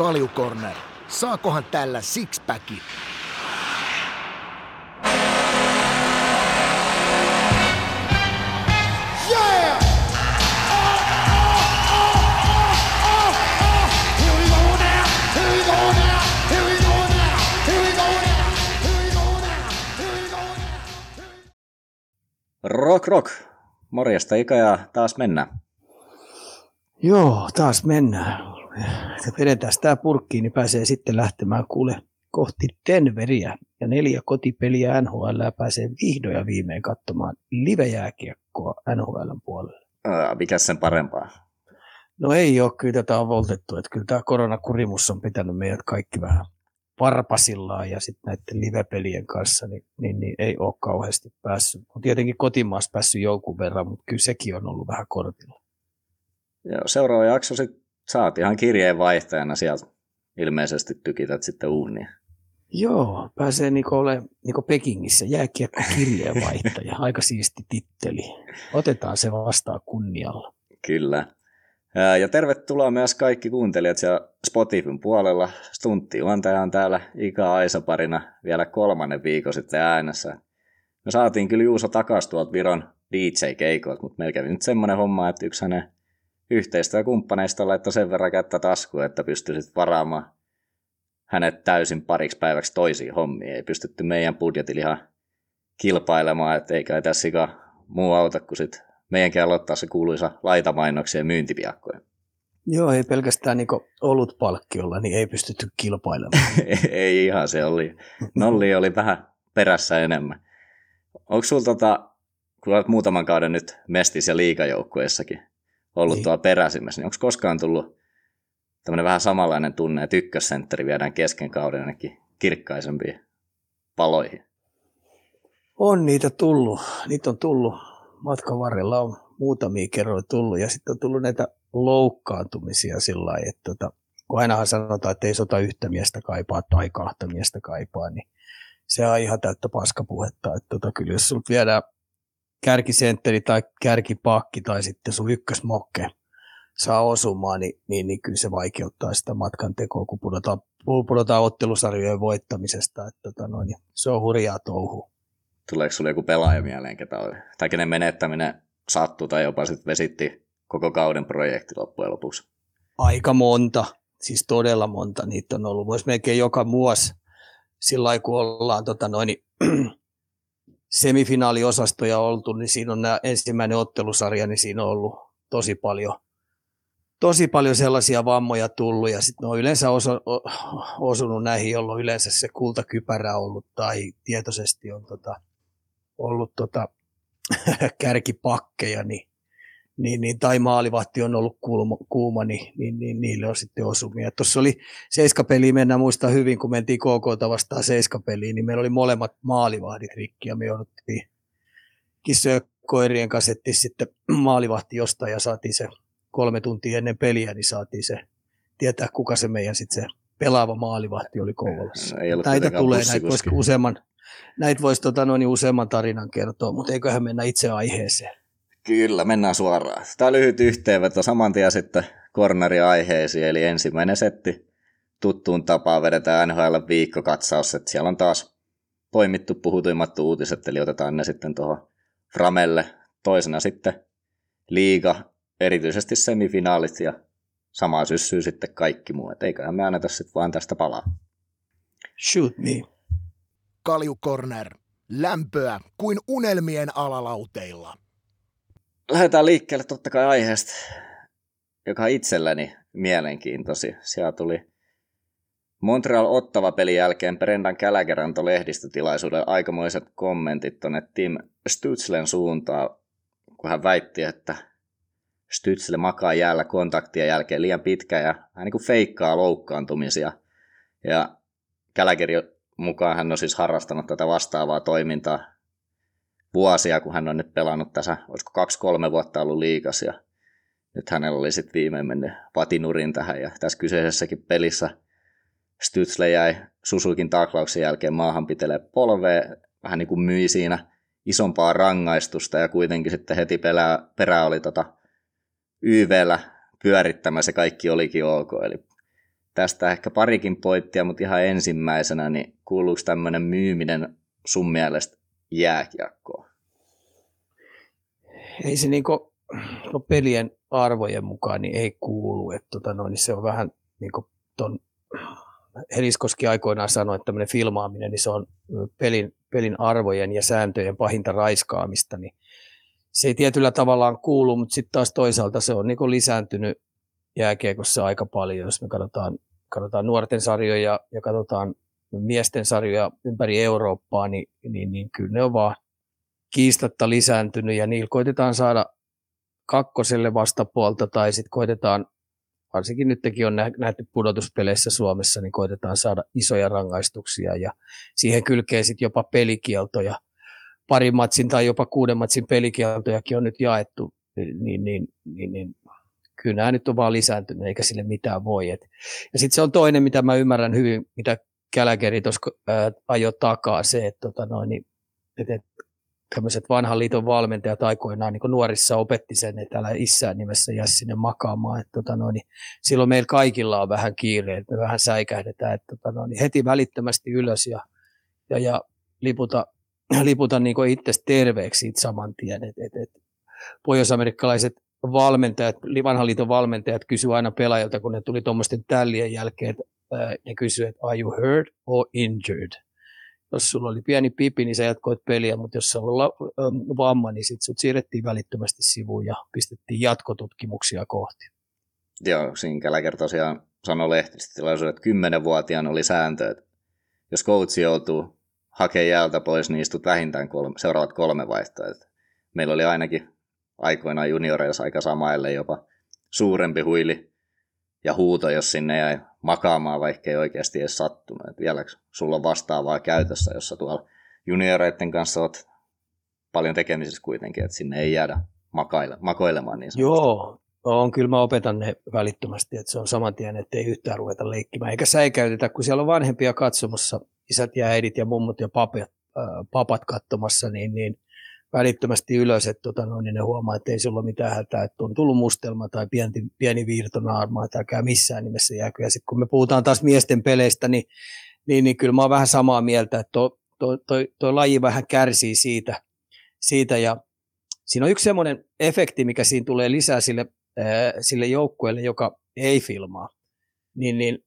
Kaljukorner. Saakohan tällä sixpackin? Rock rock. Morjesta Ika ja taas mennään. Joo, taas mennään. Vedetään tämä purkkiin, niin pääsee sitten lähtemään kuule kohti Denveriä. Ja neljä kotipeliä NHL pääsee vihdoin ja viimein katsomaan live-jääkiekkoa NHLn puolelle. Ää, mikä sen parempaa? No ei ole, kyllä tätä on voltettu. Että kyllä tämä koronakurimus on pitänyt meidät kaikki vähän varpasillaan ja sitten näiden livepelien kanssa, niin, niin, niin ei ole kauheasti päässyt. On tietenkin kotimaassa päässyt jonkun verran, mutta kyllä sekin on ollut vähän kortilla. Joo, seuraava jakso sitten saat ihan kirjeenvaihtajana sieltä ilmeisesti tykität sitten uunia. Joo, pääsee niinku ole niinku Pekingissä jääkiekko kirjeenvaihtaja. Aika siisti titteli. Otetaan se vastaan kunnialla. Kyllä. Ja tervetuloa myös kaikki kuuntelijat siellä Spotifyn puolella. Stuntti juontaja on täällä Ika Aisa parina vielä kolmannen viikon sitten äänessä. Me saatiin kyllä Juuso takas tuolta Viron DJ-keikoilta, mutta meillä kävi nyt semmoinen homma, että yksi hänen yhteistyökumppaneista laittoi sen verran kättä taskuun, että pystyisit varaamaan hänet täysin pariksi päiväksi toisiin hommiin. Ei pystytty meidän budjetilla ihan kilpailemaan, että eikä tässä muu auta kuin sit meidänkin aloittaa se kuuluisa laitamainoksia myyntipiakkoja. Joo, ei pelkästään niin ollut palkkiolla, niin ei pystytty kilpailemaan. ei ihan, se oli. Nolli oli vähän perässä enemmän. Onko sulla tota, kun olet muutaman kauden nyt mestis- ja liikajoukkueessakin ollut niin. tuolla peräsimmässä, niin onko koskaan tullut tämmöinen vähän samanlainen tunne, että ykkössentteri viedään kesken kauden ainakin kirkkaisempiin paloihin? On niitä tullut. Niitä on tullut matkan varrella on muutamia kerroja tullut ja sitten on tullut näitä loukkaantumisia sillä lailla, että tota, kun ainahan sanotaan, että ei sota yhtä miestä kaipaa tai kahta miestä kaipaa, niin se on ihan täyttä paskapuhetta. Että tota, kyllä jos sinut viedään kärkisentteri tai kärkipakki tai sitten sun ykkösmokke saa osumaan, niin, niin, niin kyllä se vaikeuttaa sitä matkan tekoa, kun pudotaan, pudotaan ottelusarjojen voittamisesta. Että tota, noin, niin se on hurjaa touhua tuleeko sulle joku pelaaja mieleen, ketä oli, tai kenen menettäminen sattui tai jopa sitten vesitti koko kauden projekti loppujen lopuksi? Aika monta, siis todella monta niitä on ollut. Voisi melkein joka vuosi sillä lailla, kun ollaan tota noin, niin, semifinaaliosastoja oltu, niin siinä on nämä ensimmäinen ottelusarja, niin siinä on ollut tosi paljon, tosi paljon sellaisia vammoja tullut. Ja sitten on yleensä osu, osunut näihin, jolloin yleensä se kultakypärä ollut tai tietoisesti on tota, ollut tota, kärkipakkeja, niin, niin, niin, tai maalivahti on ollut kuuma, kuuma niin, niin, niin, niille on sitten osumia. Tuossa oli seiskapeli, mennään muista hyvin, kun mentiin KK vastaan seiskapeliin, niin meillä oli molemmat maalivahdit rikki ja me jouduttiin kissojen koirien kanssa sitten maalivahti jostain ja saatiin se kolme tuntia ennen peliä, niin saatiin se tietää, kuka se meidän sitten se pelaava maalivahti oli Kouvolassa. Näitä tulee, näitä voisi useamman, näitä voisi tota, noin, useamman tarinan kertoa, mutta eiköhän mennä itse aiheeseen. Kyllä, mennään suoraan. Tämä lyhyt yhteenveto saman tien sitten corneri-aiheisiin, eli ensimmäinen setti tuttuun tapaan vedetään NHL viikkokatsaus, että siellä on taas poimittu puhutuimmat uutiset, eli otetaan ne sitten tuohon Framelle. Toisena sitten liiga, erityisesti semifinaalit ja samaa syssyy sitten kaikki muu. Et eiköhän me anneta sitten vaan tästä palaa. Shoot me. Kalju Corner. Lämpöä kuin unelmien alalauteilla. Lähdetään liikkeelle totta kai aiheesta, joka itselläni mielenkiintoisi. Siellä tuli Montreal Ottava pelin jälkeen Brendan Gallagher antoi lehdistötilaisuudelle aikamoiset kommentit tuonne Tim Stutzlen suuntaan, kun hän väitti, että Stützle makaa jäällä kontaktien jälkeen liian pitkä ja hän niin kuin feikkaa loukkaantumisia. Ja Gallagher mukaan hän on siis harrastanut tätä vastaavaa toimintaa vuosia, kun hän on nyt pelannut tässä, olisiko kaksi-kolme vuotta ollut liikas ja nyt hänellä oli sitten viimein mennyt patinurin tähän ja tässä kyseisessäkin pelissä Stützle jäi Susukin taklauksen jälkeen maahan pitelee polveen, vähän niin kuin myi siinä isompaa rangaistusta ja kuitenkin sitten heti perää, perää oli tota YVllä pyörittämässä, kaikki olikin ok, eli tästä ehkä parikin pointtia, mutta ihan ensimmäisenä, niin kuuluuko tämmöinen myyminen sun mielestä jääkiekkoon? Ei se niin no pelien arvojen mukaan niin ei kuulu. Että tota noin, niin se on vähän niin kuin ton Heliskoski aikoinaan sanoi, että tämmöinen filmaaminen, niin se on pelin, pelin arvojen ja sääntöjen pahinta raiskaamista, niin se ei tietyllä tavallaan kuulu, mutta sitten taas toisaalta se on niin lisääntynyt jääkiekossa aika paljon, jos me katsotaan, katsotaan nuorten sarjoja ja katsotaan miesten sarjoja ympäri Eurooppaa, niin, niin, niin kyllä ne on vaan kiistatta lisääntynyt ja niillä koitetaan saada kakkoselle vastapuolta tai sitten koitetaan, varsinkin nytkin on nähty pudotuspeleissä Suomessa, niin koitetaan saada isoja rangaistuksia ja siihen kylkee sitten jopa pelikieltoja. Parin matsin tai jopa kuuden matsin pelikieltojakin on nyt jaettu, niin, niin, niin, niin kyllä nämä nyt on vaan lisääntynyt, eikä sille mitään voi. Et. Ja sitten se on toinen, mitä mä ymmärrän hyvin, mitä Kälkäri tuossa ajoi takaa, se, että tota noin, niin, et, et, tämmöiset vanhan liiton valmentajat aikoinaan niin nuorissa opetti sen, että älä issään nimessä jää sinne makaamaan. Että, tota noin, niin silloin meillä kaikilla on vähän kiire, että me vähän säikähdetään, että tota noin, niin heti välittömästi ylös ja, ja, ja liputa, liputa niin itse terveeksi saman tien. Et, et, et, pohjoisamerikkalaiset valmentajat, vanhan liiton valmentajat kysyivät aina pelaajilta, kun ne tuli tuommoisten tällien jälkeen, että ne kysyivät, että are you hurt or injured? Jos sulla oli pieni pipi, niin sä jatkoit peliä, mutta jos sulla oli vamma, niin sit sut siirrettiin välittömästi sivuun ja pistettiin jatkotutkimuksia kohti. Joo, siinä Gallagher tosiaan sanoi lehtistä että kymmenenvuotiaan oli sääntö, että jos coachi joutuu hakemaan jäältä pois, niin istut vähintään kolme, seuraavat kolme vaihtoehtoa. Meillä oli ainakin aikoinaan junioreissa aika samaille jopa suurempi huili ja huuto, jos sinne jäi makaamaan, vaikka ei oikeasti edes sattunut. Et vieläkö sulla on vastaavaa käytössä, jossa tuolla junioreiden kanssa olet paljon tekemisissä kuitenkin, että sinne ei jäädä makaile, makoilemaan niin sanotusti. Joo, on, kyllä mä opetan ne välittömästi, että se on saman tien, että ei yhtään ruveta leikkimään. Eikä säikäytetä, kun siellä on vanhempia katsomassa, isät ja äidit ja mummut ja papat, äh, papat katsomassa, niin, niin välittömästi ylös, että tota, no, niin ne huomaa, että ei sulla ole mitään hätää, että on tullut mustelma tai pieni, pieni viirtonaarma, että älkää missään nimessä jääkö. Ja sitten kun me puhutaan taas miesten peleistä, niin, niin, niin kyllä mä oon vähän samaa mieltä, että tuo, tuo, toi, toi laji vähän kärsii siitä, siitä ja siinä on yksi semmoinen efekti, mikä siinä tulee lisää sille, sille joukkueelle, joka ei filmaa, niin, niin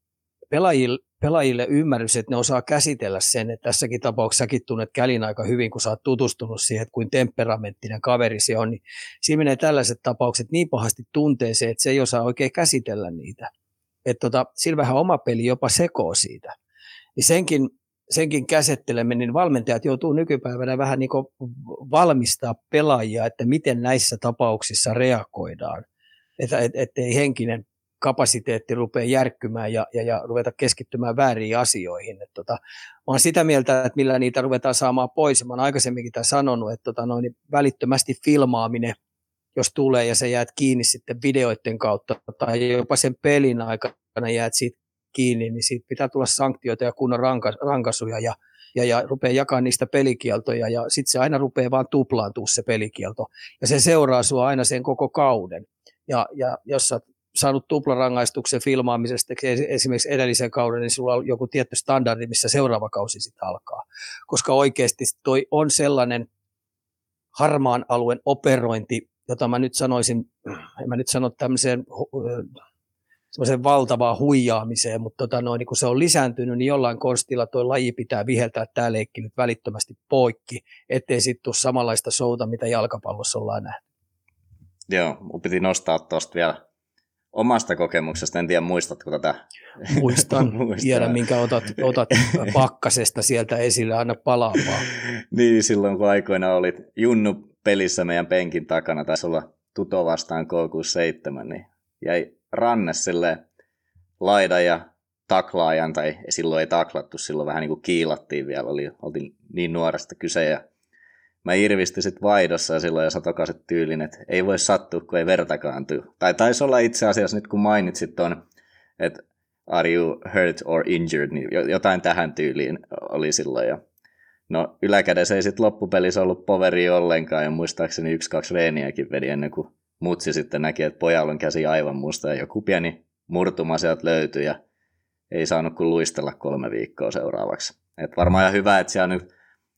pelaajille, pelaajille ymmärrys, että ne osaa käsitellä sen, että tässäkin tapauksessa säkin tunnet Kälin aika hyvin, kun sä oot tutustunut siihen, että kuin temperamenttinen kaveri se on, niin siinä menee tällaiset tapaukset niin pahasti tunteeseen, että se ei osaa oikein käsitellä niitä. Että tota, sillä vähän oma peli jopa sekoo siitä. Niin senkin, senkin käsitteleminen, niin valmentajat joutuu nykypäivänä vähän niin valmistaa pelaajia, että miten näissä tapauksissa reagoidaan. Että et, et ei henkinen kapasiteetti rupeaa järkkymään ja, ja, ja ruveta keskittymään väärin asioihin. Et tota, mä olen sitä mieltä, että millä niitä ruvetaan saamaan pois. Mä olen aikaisemminkin tämän sanonut, että tota, noin, välittömästi filmaaminen, jos tulee ja sä jäät kiinni sitten videoiden kautta tai jopa sen pelin aikana jäät siitä kiinni, niin siitä pitää tulla sanktioita ja kunnon ranka, rankasuja ja, ja, ja rupeaa jakaa niistä pelikieltoja ja sitten se aina rupeaa vaan tuplaantua se pelikielto ja se seuraa sua aina sen koko kauden. Ja, ja jos sä saanut tuplarangaistuksen filmaamisesta esimerkiksi edellisen kauden, niin sulla on joku tietty standardi, missä seuraava kausi sitten alkaa. Koska oikeasti toi on sellainen harmaan alueen operointi, jota mä nyt sanoisin, en mä nyt sano tämmöiseen semmoiseen valtavaan huijaamiseen, mutta tota noin, niin kun se on lisääntynyt, niin jollain konstilla tuo laji pitää viheltää tämä leikki nyt välittömästi poikki, ettei sitten tule samanlaista souta, mitä jalkapallossa ollaan nähty. Joo, mun piti nostaa tuosta vielä omasta kokemuksesta, en tiedä muistatko tätä? Muistan, tiedän minkä otat, otat pakkasesta sieltä esille, anna palaa vaan. niin, silloin kun aikoina olit Junnu pelissä meidän penkin takana, taisi olla Tuto vastaan K67, niin jäi ranne sille laida ja taklaajan, tai silloin ei taklattu, silloin vähän niin kuin kiilattiin vielä, oli, oltiin niin nuoresta kyse, ja mä irvistin sit vaihdossa silloin ja satokaset tyylin, että ei voi sattua, kun ei vertakaan tuu. Tai taisi olla itse asiassa nyt kun mainitsit ton, että are you hurt or injured, niin jotain tähän tyyliin oli silloin. Ja no yläkädessä ei sitten loppupelissä ollut poveri ollenkaan ja muistaakseni yksi-kaksi reeniäkin vedi ennen kuin mutsi sitten näki, että pojalla on käsi aivan musta ja joku pieni murtuma sieltä löytyi ja ei saanut kuin luistella kolme viikkoa seuraavaksi. Et varmaan ihan hyvä, että siellä nyt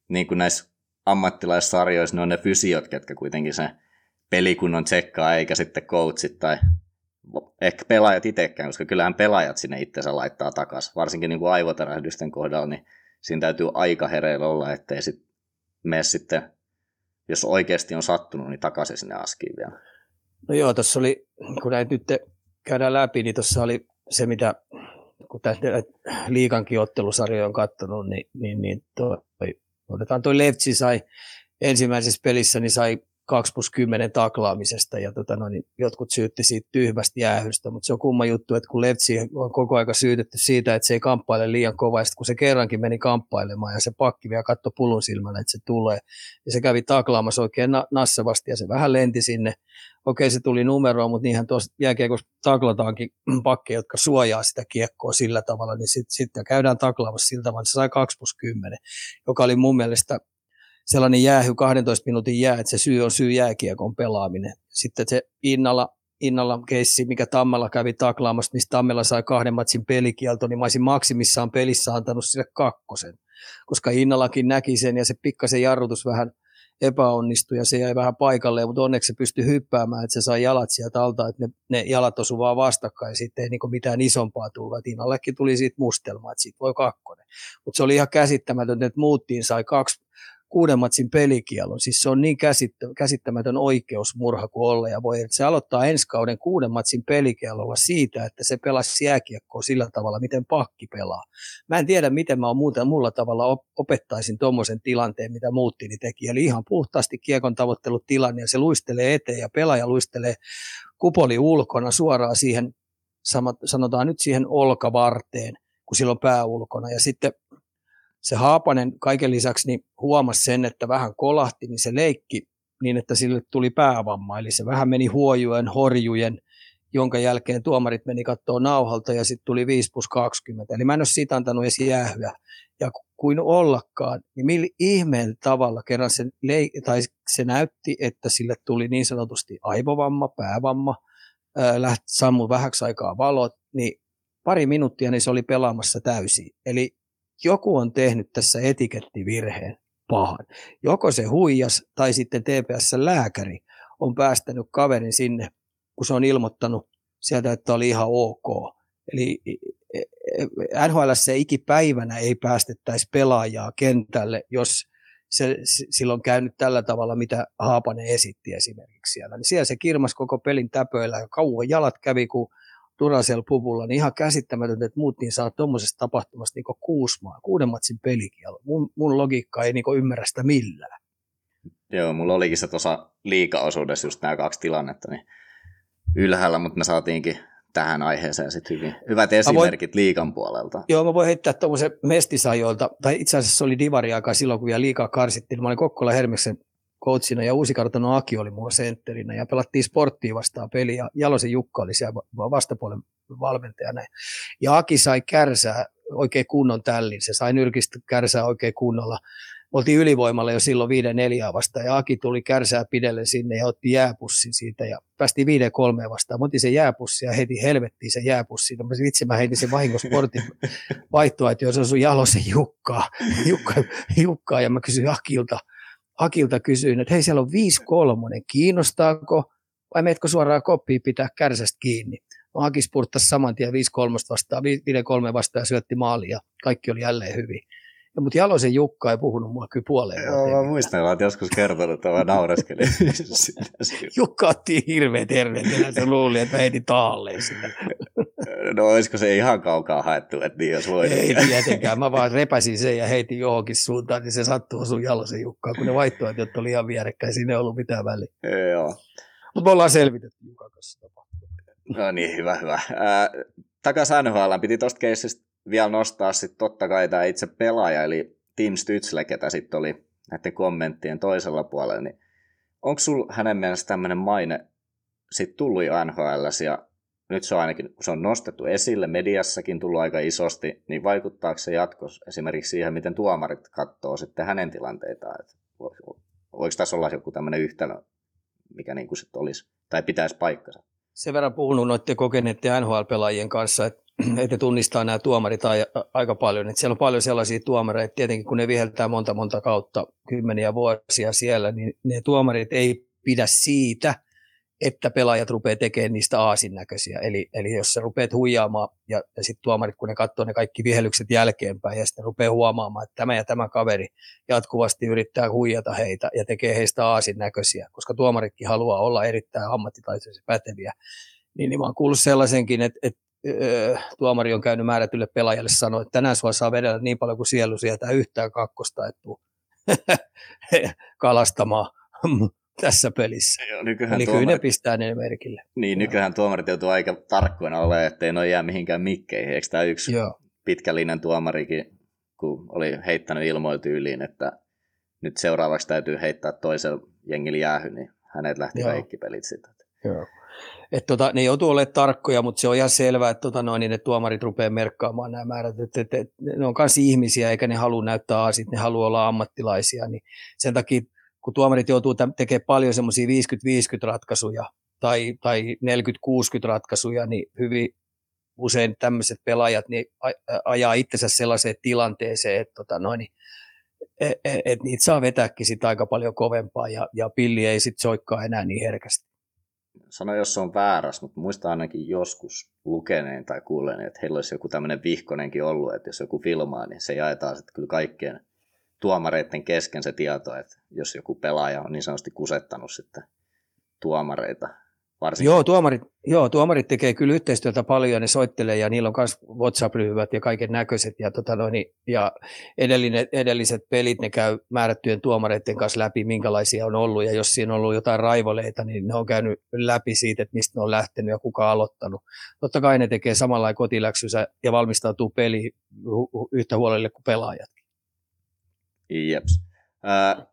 niin kuin näissä ammattilaissarjoissa ne on ne fysiot, ketkä kuitenkin se pelikunnon tsekkaa, eikä sitten coachit tai ehkä pelaajat itsekään, koska kyllähän pelaajat sinne itsensä laittaa takaisin. Varsinkin niin kuin aivotärähdysten kohdalla, niin siinä täytyy aika hereillä olla, ettei sit mene sitten, jos oikeasti on sattunut, niin takaisin sinne askiin vielä. No joo, tuossa oli, kun näitä nyt käydään läpi, niin tuossa oli se, mitä kun tästä liikankin ottelusarjoja on katsonut, niin, niin, niin toi, otetaan toi Levtsi sai ensimmäisessä pelissä, niin sai 2 plus 10 taklaamisesta ja tota, no, niin jotkut syytti siitä tyhmästä jäähystä, mutta se on kumma juttu, että kun Levtsi on koko aika syytetty siitä, että se ei kamppaile liian kovaa, ja kun se kerrankin meni kamppailemaan ja se pakki vielä katsoi pulun silmällä, että se tulee, ja se kävi taklaamassa oikein na- nassavasti ja se vähän lenti sinne, okei se tuli numeroon, mutta niinhän tuossa jääkiekossa taklataankin pakkeja, jotka suojaa sitä kiekkoa sillä tavalla, niin sitten sit käydään taklaamassa sillä tavalla, että se sai 2 plus 10, joka oli mun mielestä sellainen jäähy 12 minuutin jää, että se syy on syy jääkiekon pelaaminen. Sitten se Innalla, Innalla keissi, mikä Tammella kävi taklaamassa, mistä Tammella sai kahden matsin pelikielto, niin mä olisin maksimissaan pelissä antanut sille kakkosen. Koska Innallakin näki sen ja se pikkasen jarrutus vähän epäonnistui ja se jäi vähän paikalle, mutta onneksi se pystyi hyppäämään, että se sai jalat sieltä alta, että ne, ne jalat osu vaan vastakkain ja sitten ei niin mitään isompaa tulla. Innallekin tuli siitä mustelma, että siitä voi kakkonen. Mutta se oli ihan käsittämätöntä, että muuttiin sai kaksi kuuden matsin pelikielon. Siis se on niin käsittämätön oikeusmurha kuin olla ja voi. Se aloittaa ensi kauden kuuden matsin pelikielolla siitä, että se pelasi jääkiekkoa sillä tavalla, miten pakki pelaa. Mä en tiedä, miten mä muuten muulla tavalla opettaisin tuommoisen tilanteen, mitä Muuttini teki. Eli ihan puhtaasti kiekon tavoittelutilanne ja se luistelee eteen ja pelaaja luistelee kupoli ulkona suoraan siihen, sanotaan nyt siihen olkavarteen, kun sillä on pää ulkona. Ja sitten se Haapanen kaiken lisäksi niin huomasi sen, että vähän kolahti, niin se leikki niin, että sille tuli päävamma. Eli se vähän meni huojujen, horjujen, jonka jälkeen tuomarit meni katsoa nauhalta ja sitten tuli 5 plus 20. Eli mä en ole siitä antanut edes jäähyä. Ja kuin ollakaan, niin millä ihmeen tavalla kerran se, leik- tai se näytti, että sille tuli niin sanotusti aivovamma, päävamma, lähti sammu vähäksi aikaa valot, niin pari minuuttia niin se oli pelaamassa täysin. Eli joku on tehnyt tässä etikettivirheen pahan. Joko se huijas tai sitten TPS-lääkäri on päästänyt kaverin sinne, kun se on ilmoittanut sieltä, että oli ihan ok. Eli e, e, NHL se ikipäivänä ei päästettäisi pelaajaa kentälle, jos se silloin käynyt tällä tavalla, mitä Haapanen esitti esimerkiksi siellä. Niin siellä se kirmas koko pelin täpöillä ja kauan jalat kävi, kun Turasel puvulla, niin ihan käsittämätöntä, että muut niin saa tuommoisesta tapahtumasta niin kuusi maa, kuuden matsin pelikielo. Mun, mun logiikka ei niin ymmärrä sitä millään. Joo, mulla olikin se tuossa liikaosuudessa just nämä kaksi tilannetta niin ylhäällä, mutta me saatiinkin tähän aiheeseen sitten hyvin. Hyvät esimerkit voin, liikan puolelta. Joo, mä voin heittää tuommoisen mestisajoilta, tai itse asiassa se oli divari silloin, kun vielä liikaa karsittiin. Mä olin Kokkola Hermeksen coachina ja Uusikartanon Aki oli mulla sentterinä ja pelattiin sporttia vastaan peliä ja Jalosen Jukka oli siellä vastapuolen valmentajana. Ja Aki sai kärsää oikein kunnon tällin, se sai nyrkistä kärsää oikein kunnolla. Oltiin ylivoimalla jo silloin 5-4 vastaan ja Aki tuli kärsää pidelle sinne ja otti jääpussin siitä ja päästiin 5-3 vastaan. Mä otin sen jääpussin ja heti helvettiin sen jääpussin. Mä itse mä heitin sen vahingosportin vaihtoa, että jos on sun Jalosen Jukkaa, Jukka, Jukkaa ja mä kysyin Akilta – Akilta kysyin, että hei siellä on 5-3, kiinnostaako vai meetkö suoraan koppiin pitää kärsästä kiinni? Mä Aki spurttasi saman tien 5-3 vastaan, 5-3 vastaan ja syötti maaliin ja kaikki oli jälleen hyvin. Ja, mutta Jalosen Jukka ei puhunut mulle kyllä puoleen Joo, mä muistan, että joskus kertonut, että mä naureskelin. Jukka otti hirveän terveen, se luuli, että heitin taalleen sitä. no olisiko se ihan kaukaa haettu, että niin jos voi. Ei tietenkään, mä vaan repäsin sen ja heitin johonkin suuntaan, niin se sattuu sun Jalosen Jukkaan, kun ne vaihtoehdot oli ihan vierekkäin, siinä ei ollut mitään väliä. Joo. Mutta me ollaan selvitetty Jukan kanssa No niin, hyvä, hyvä. Äh, takaisin NHL, piti tuosta keissistä vielä nostaa sitten totta kai tämä itse pelaaja, eli Tim Stützle, ketä sitten oli näiden kommenttien toisella puolella, niin onko sinulla hänen mielestä tämmöinen maine sitten tullut jo NHL, ja nyt se on ainakin, kun se on nostettu esille, mediassakin tullut aika isosti, niin vaikuttaako se jatkossa esimerkiksi siihen, miten tuomarit katsoo sitten hänen tilanteitaan, että voiko tässä olla joku tämmöinen yhtälö, mikä niin kuin sitten olisi, tai pitäisi paikkansa? Sen verran puhunut noiden kokeneiden NHL-pelaajien kanssa, että että tunnistaa nämä tuomarit aika paljon. Että siellä on paljon sellaisia tuomareita, tietenkin kun ne viheltää monta monta kautta, kymmeniä vuosia siellä, niin ne tuomarit ei pidä siitä, että pelaajat rupeaa tekemään niistä aasin näköisiä. Eli, eli jos sä rupeat huijaamaan ja, ja sitten tuomarit, kun ne katsoo ne kaikki vihelykset jälkeenpäin ja sitten rupeaa huomaamaan, että tämä ja tämä kaveri jatkuvasti yrittää huijata heitä ja tekee heistä aasin näköisiä, koska tuomaritkin haluaa olla erittäin ammattitaitoisia päteviä. Niin, niin mä oon kuullut sellaisenkin, että, että tuomari on käynyt määrätylle pelaajalle sanoa, että tänään sua saa vedellä niin paljon kuin sielu sieltä yhtään kakkosta, että kalastamaan tässä pelissä. Joo, nykyään Eli tuomarit... kyllä ne pistää ne merkille. Niin, nykyään tuomarit joutuu aika tarkkoina olemaan, ettei ne jää mihinkään mikkeihin. Eikö tämä yksi Joo. pitkällinen tuomarikin, kun oli heittänyt ilmoityyliin, että nyt seuraavaksi täytyy heittää toisella jengillä jäähy, niin hänet lähti kaikki pelit sitten. Joo. Et tota, ne joutuu olemaan tarkkoja, mutta se on ihan selvää, että tota noin, niin ne tuomarit rupeaa merkkaamaan nämä määrät. Et, et, et, ne on myös ihmisiä, eikä ne halua näyttää asit, ne haluaa olla ammattilaisia. Niin sen takia kun tuomarit joutuu tekemään paljon semmoisia 50-50 ratkaisuja tai, tai 40-60 ratkaisuja, niin hyvin usein tämmöiset pelaajat niin ajaa itsensä sellaiseen tilanteeseen, että tota noin, niin, et, et, et niitä saa vetääkin sit aika paljon kovempaa ja, ja pilli ei sitten soikkaa enää niin herkästi. Sano, jos se on väärässä, mutta muista ainakin joskus lukeneen tai kuulleen, että heillä olisi joku tämmöinen vihkonenkin ollut, että jos joku filmaa, niin se jaetaan sitten kyllä kaikkien tuomareiden kesken se tieto, että jos joku pelaaja on niin sanotusti kusettanut sitten tuomareita. Varsinkin. Joo, tuomarit, joo, tuomarit tekee kyllä yhteistyötä paljon, ne soittelee ja niillä on myös WhatsApp-ryhmät ja kaiken näköiset. Ja, tota noin, ja edellinen, edelliset pelit ne käy määrättyjen tuomareiden kanssa läpi, minkälaisia on ollut. Ja jos siinä on ollut jotain raivoleita, niin ne on käynyt läpi siitä, että mistä ne on lähtenyt ja kuka on aloittanut. Totta kai ne tekee samalla kotiläksynsä ja valmistautuu peliin yhtä huolelle kuin pelaajat. Jeps.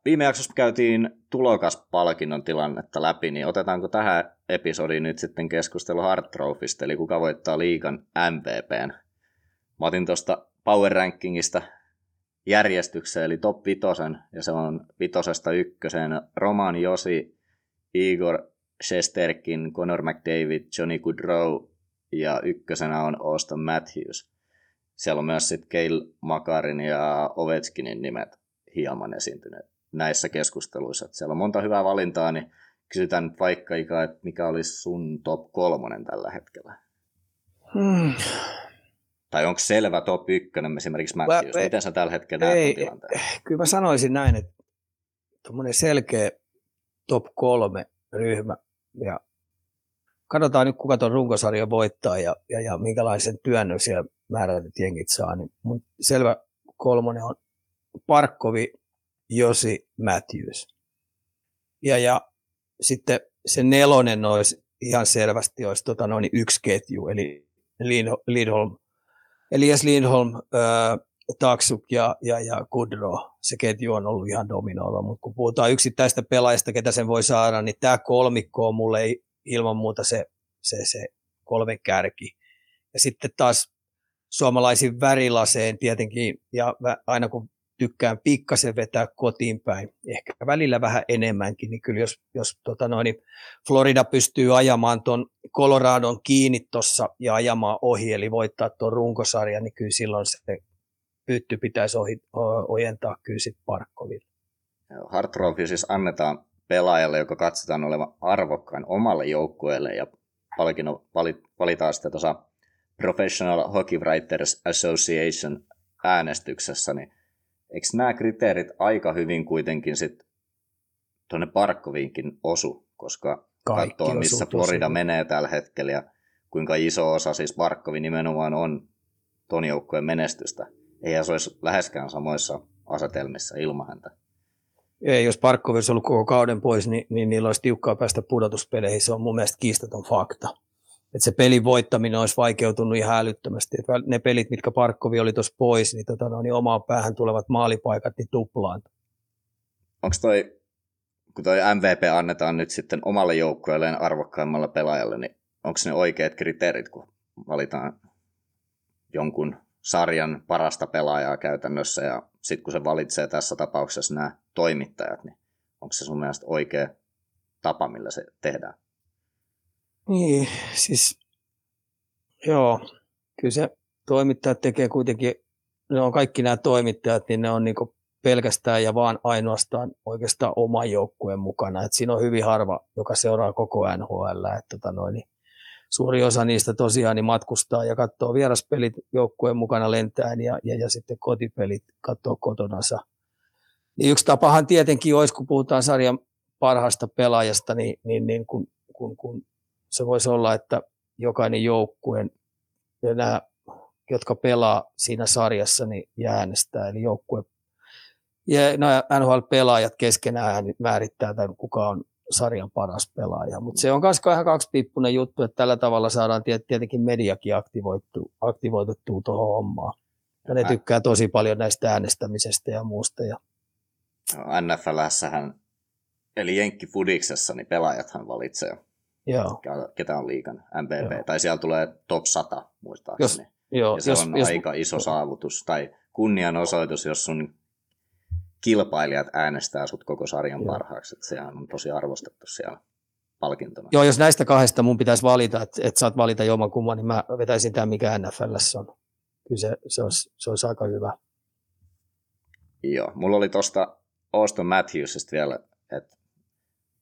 Viime jaksossa käytiin tulokaspalkinnon tilannetta läpi, niin otetaanko tähän episodiin nyt sitten keskustelu Hard Trophysta, eli kuka voittaa liikan MVPn. Mä otin tuosta Power Rankingista järjestykseen, eli top vitosen, ja se on vitosesta ykköseen Roman Josi, Igor Shesterkin, Conor McDavid, Johnny Goodrow, ja ykkösenä on Austin Matthews. Siellä on myös sitten Keil Makarin ja Ovechkinin nimet hieman esiintyneet näissä keskusteluissa. Että siellä on monta hyvää valintaa, niin kysytään nyt vaikka Ika, että mikä olisi sun top kolmonen tällä hetkellä? Hmm. Tai onko selvä top ykkönen esimerkiksi Matthews? Miten sä tällä hetkellä näet tilanteen? Kyllä mä sanoisin näin, että tuommoinen selkeä top kolme ryhmä ja katsotaan nyt kuka tuon runkosarjan voittaa ja, ja, ja minkälaisen työnnön siellä määrätyt jengit saa, niin mun selvä kolmonen on Parkkovi, Josi, Matthews. Ja, ja sitten se nelonen olisi ihan selvästi olisi tota noin yksi ketju, eli Lindholm, Elias Lindholm, äh, Taksuk ja, ja, ja Kudro. Se ketju on ollut ihan dominoiva, mutta kun puhutaan yksittäistä pelaajista, ketä sen voi saada, niin tämä kolmikko on mulle ilman muuta se, se, se kolmen kärki. Ja sitten taas suomalaisin värilaseen tietenkin, ja aina kun tykkään pikkasen vetää kotiin päin, ehkä välillä vähän enemmänkin, niin kyllä jos, jos tota noin, niin Florida pystyy ajamaan tuon Coloradon kiinni tuossa ja ajamaan ohi, eli voittaa tuon runkosarjan, niin kyllä silloin se pytty pitäisi ohi, ojentaa kyllä sitten Parkkoville. Hard siis annetaan pelaajalle, joka katsotaan olevan arvokkain omalle joukkueelle ja palkinnon valitaan sitten tuossa Professional Hockey Writers Association äänestyksessä, niin eikö nämä kriteerit aika hyvin kuitenkin sitten tuonne Parkkoviinkin osu, koska katsoo, missä Florida tosi. menee tällä hetkellä ja kuinka iso osa siis Parkkovi nimenomaan on ton joukkueen menestystä. Ei se olisi läheskään samoissa asetelmissa ilman häntä. Ei, jos Parkkovi olisi ollut koko kauden pois, niin, niin niillä olisi tiukkaa päästä pudotuspeleihin. Se on mun mielestä kiistaton fakta että se pelin voittaminen olisi vaikeutunut ihan älyttömästi. Että ne pelit, mitkä Parkkovi oli tuossa pois, niin, tota, no, niin omaan päähän tulevat maalipaikat niin tuplaan. Onko toi, kun toi MVP annetaan nyt sitten omalle joukkueelleen arvokkaimmalle pelaajalle, niin onko ne oikeat kriteerit, kun valitaan jonkun sarjan parasta pelaajaa käytännössä ja sitten kun se valitsee tässä tapauksessa nämä toimittajat, niin onko se sun mielestä oikea tapa, millä se tehdään? Niin, siis joo, kyllä se toimittajat tekee kuitenkin, ne on kaikki nämä toimittajat, niin ne on niin pelkästään ja vaan ainoastaan oikeastaan oman joukkueen mukana. Et siinä on hyvin harva, joka seuraa koko NHL. Et tota noin, niin suuri osa niistä tosiaan niin matkustaa ja katsoo vieraspelit joukkueen mukana lentäen ja, ja, ja sitten kotipelit katsoo kotonansa. Niin yksi tapahan tietenkin olisi, kun puhutaan sarjan parhaasta pelaajasta, niin, niin, niin kun, kun, kun se voisi olla, että jokainen joukkue ja nämä, jotka pelaa siinä sarjassa, niin äänestää. Eli joukkue ja nämä NHL-pelaajat keskenään määrittää, tämän, kuka on sarjan paras pelaaja. Mutta se on myös ihan kaksipiippunen juttu, että tällä tavalla saadaan tietenkin mediakin aktivoitu, aktivoitettua tuohon hommaan. Ja ne tykkää tosi paljon näistä äänestämisestä ja muusta. Ja... NFLssähän, eli Jenkki-fudiksessa, niin pelaajathan valitsee, Joo. ketä on liikan MPP. Joo. Tai siellä tulee top 100, muistaakseni. Jos, joo, ja se jos, on jos, aika iso saavutus tai kunnianosoitus, jos sun kilpailijat äänestää sut koko sarjan Joo. parhaaksi. Että sehän on tosi arvostettu siellä palkintona. Joo, jos näistä kahdesta mun pitäisi valita, että, että saat valita kumman, niin mä vetäisin tämän, mikä NFL on. Kyllä se, se, olisi, se olisi aika hyvä. Joo, mulla oli tuosta Auston Matthewsista vielä, että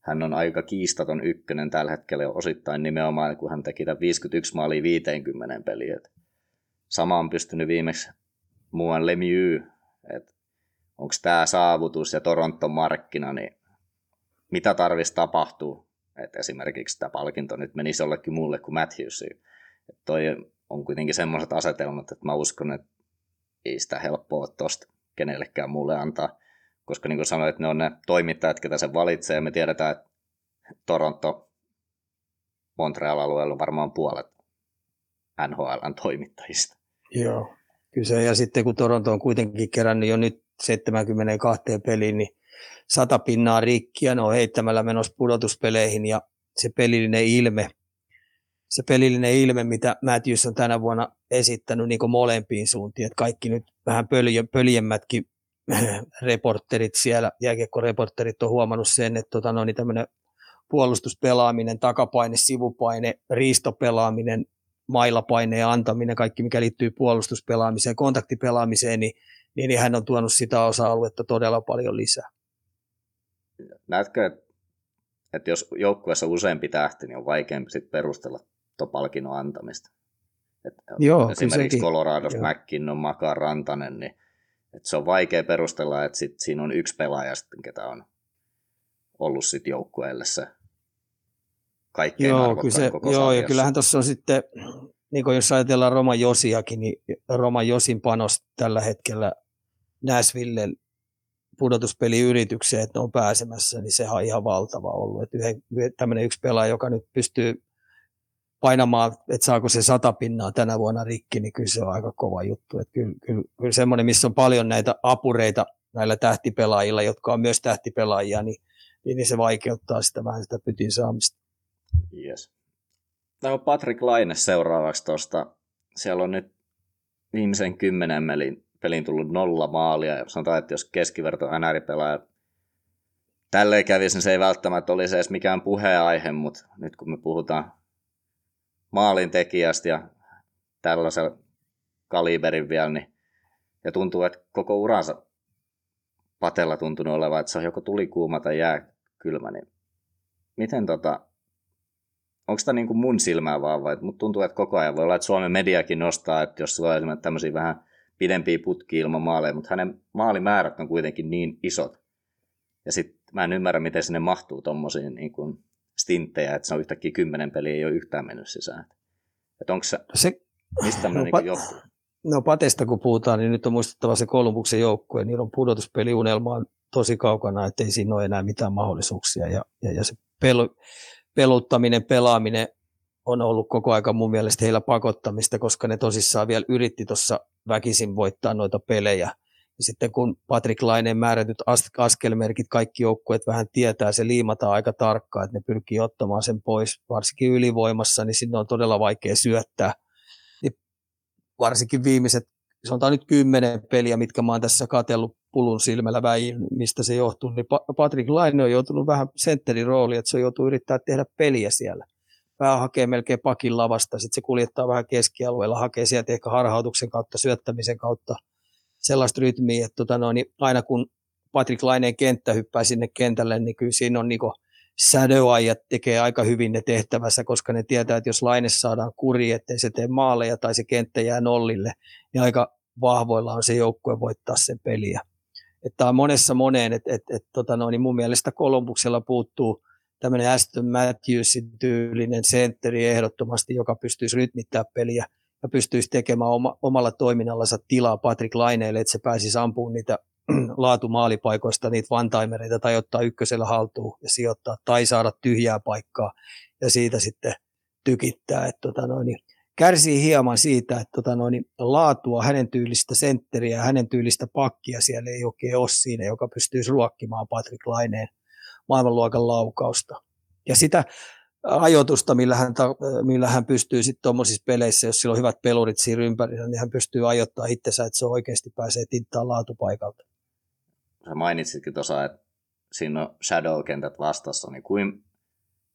hän on aika kiistaton ykkönen tällä hetkellä osittain nimenomaan, kun hän teki tämän 51 maalia 50 peliä. Sama on pystynyt viimeksi muuan Lemieux, että onko tämä saavutus ja Toronton markkina, niin mitä tarvitsisi tapahtua, että esimerkiksi tämä palkinto nyt menisi jollekin muulle kuin Matthewsiin. Että toi on kuitenkin semmoiset asetelmat, että mä uskon, että ei sitä helppoa tuosta kenellekään muulle antaa, koska niin kuin sanoit, ne on ne toimittajat, ketä se valitsee, ja me tiedetään, että Toronto, Montreal-alueella on varmaan puolet NHLn toimittajista. Joo, kyllä ja sitten kun Toronto on kuitenkin kerännyt jo nyt 72 peliin, niin sata pinnaa rikkiä, ne on heittämällä menossa pudotuspeleihin ja se pelillinen ilme, se pelillinen ilme, mitä Matthews on tänä vuonna esittänyt niin molempiin suuntiin, että kaikki nyt vähän pöljemmätkin reporterit siellä, jääkiekkoreporterit on huomannut sen, että tota, no, niin tämmöinen puolustuspelaaminen, takapaine, sivupaine, riistopelaaminen, mailapaineen antaminen, kaikki mikä liittyy puolustuspelaamiseen, kontaktipelaamiseen, niin niin, niin hän on tuonut sitä osa-aluetta todella paljon lisää. Näetkö, että, jos joukkueessa useampi tähti, niin on vaikeampi sit perustella tuon palkinnon antamista? Että Joo, esimerkiksi Coloradossa McKinnon, Maka Rantanen, niin että se on vaikea perustella, että sit siinä on yksi pelaaja, sitten, ketä on ollut sit joukkueelle se kaikkein joo, kyllä se, koko Joo, ja kyllähän tuossa on sitten niin kuin jos ajatellaan Roma Josiakin, niin Roma Josin panos tällä hetkellä Näsvillen pudotuspeliyritykseen, että ne on pääsemässä, niin se on ihan valtava ollut. Että yhden, tämmöinen yksi pelaaja, joka nyt pystyy painamaan, että saako se sata pinnaa tänä vuonna rikki, niin kyllä se on aika kova juttu. Että kyllä, kyllä, kyllä semmoinen, missä on paljon näitä apureita näillä tähtipelaajilla, jotka on myös tähtipelaajia, niin, niin se vaikeuttaa sitä vähän sitä pytin saamista. Yes. No Patrick Laine seuraavaksi tuosta. Siellä on nyt viimeisen kymmenen pelin, pelin tullut nolla maalia. Ja sanotaan, että jos keskiverto NR-pelaaja tälleen kävisi, niin se ei välttämättä olisi edes mikään puheenaihe, mutta nyt kun me puhutaan maalintekijästä ja tällaisella kaliberin vielä, niin ja tuntuu, että koko uransa patella tuntunut olevan, että se on joko tulikuuma tai jääkylmä, niin miten tota, onko tämä kuin mun silmää vaan vai, mutta tuntuu, että koko ajan voi olla, että Suomen mediakin nostaa, että jos sulla on tämmöisiä vähän pidempiä putkia ilman maaleja, mutta hänen maalimäärät on kuitenkin niin isot. Ja sitten mä en ymmärrä, miten sinne mahtuu tuommoisiin niin stinttejä, että se on yhtäkkiä kymmenen peliä ei ole yhtään mennyt sisään. Että onko se, se mistä tämmöinen no, niin johtuu? No Patesta kun puhutaan, niin nyt on muistettava se Kolumbuksen joukkue, niillä on pudotuspeliunelma on tosi kaukana, että ei siinä ole enää mitään mahdollisuuksia. Ja, ja, ja se pelu, peluttaminen, pelaaminen on ollut koko aika mun mielestä heillä pakottamista, koska ne tosissaan vielä yritti tuossa väkisin voittaa noita pelejä. Ja sitten kun Patrick Laineen määrätyt askelmerkit, kaikki joukkueet vähän tietää, se liimataan aika tarkkaan, että ne pyrkii ottamaan sen pois, varsinkin ylivoimassa, niin sinne on todella vaikea syöttää. Niin varsinkin viimeiset, sanotaan nyt kymmenen peliä, mitkä mä oon tässä katellut pulun silmällä väin, mistä se johtuu, niin Patrick Laine on joutunut vähän sentterin rooliin, että se on joutunut yrittää tehdä peliä siellä. vähän hakee melkein pakin lavasta, sitten se kuljettaa vähän keskialueella, hakee sieltä ehkä harhautuksen kautta, syöttämisen kautta sellaista rytmiä, että tota noin, niin aina kun Patrick Laineen kenttä hyppää sinne kentälle, niin kyllä siinä on niin sädöajat tekee aika hyvin ne tehtävässä, koska ne tietää, että jos Laine saadaan kuri, ettei se tee maaleja tai se kenttä jää nollille, niin aika vahvoilla on se joukkue voittaa sen peliä. Että on monessa moneen, että et, et, tota no, niin mun mielestä Kolumbuksella puuttuu tämmöinen Aston Matthewsin tyylinen sentteri ehdottomasti, joka pystyisi rytmittämään peliä ja pystyisi tekemään oma, omalla toiminnallansa tilaa Patrick Laineelle, että se pääsisi ampumaan niitä laatumaalipaikoista niitä vantaimereita tai ottaa ykkösellä haltuun ja sijoittaa tai saada tyhjää paikkaa ja siitä sitten tykittää. Että tota noin, niin kärsii hieman siitä, että tota noin, niin laatua hänen tyylistä sentteriä ja hänen tyylistä pakkia siellä ei oikein ole siinä, joka pystyisi ruokkimaan Patrick Laineen maailmanluokan laukausta. Ja sitä ajoitusta, millä hän, millä hän pystyy sitten tuommoisissa peleissä, jos sillä on hyvät pelurit siinä ympärillä, niin hän pystyy ajoittaa itsensä, että se oikeasti pääsee tinttaan laatupaikalta. Sä mainitsitkin tuossa, että siinä on shadow-kentät vastassa, niin kuin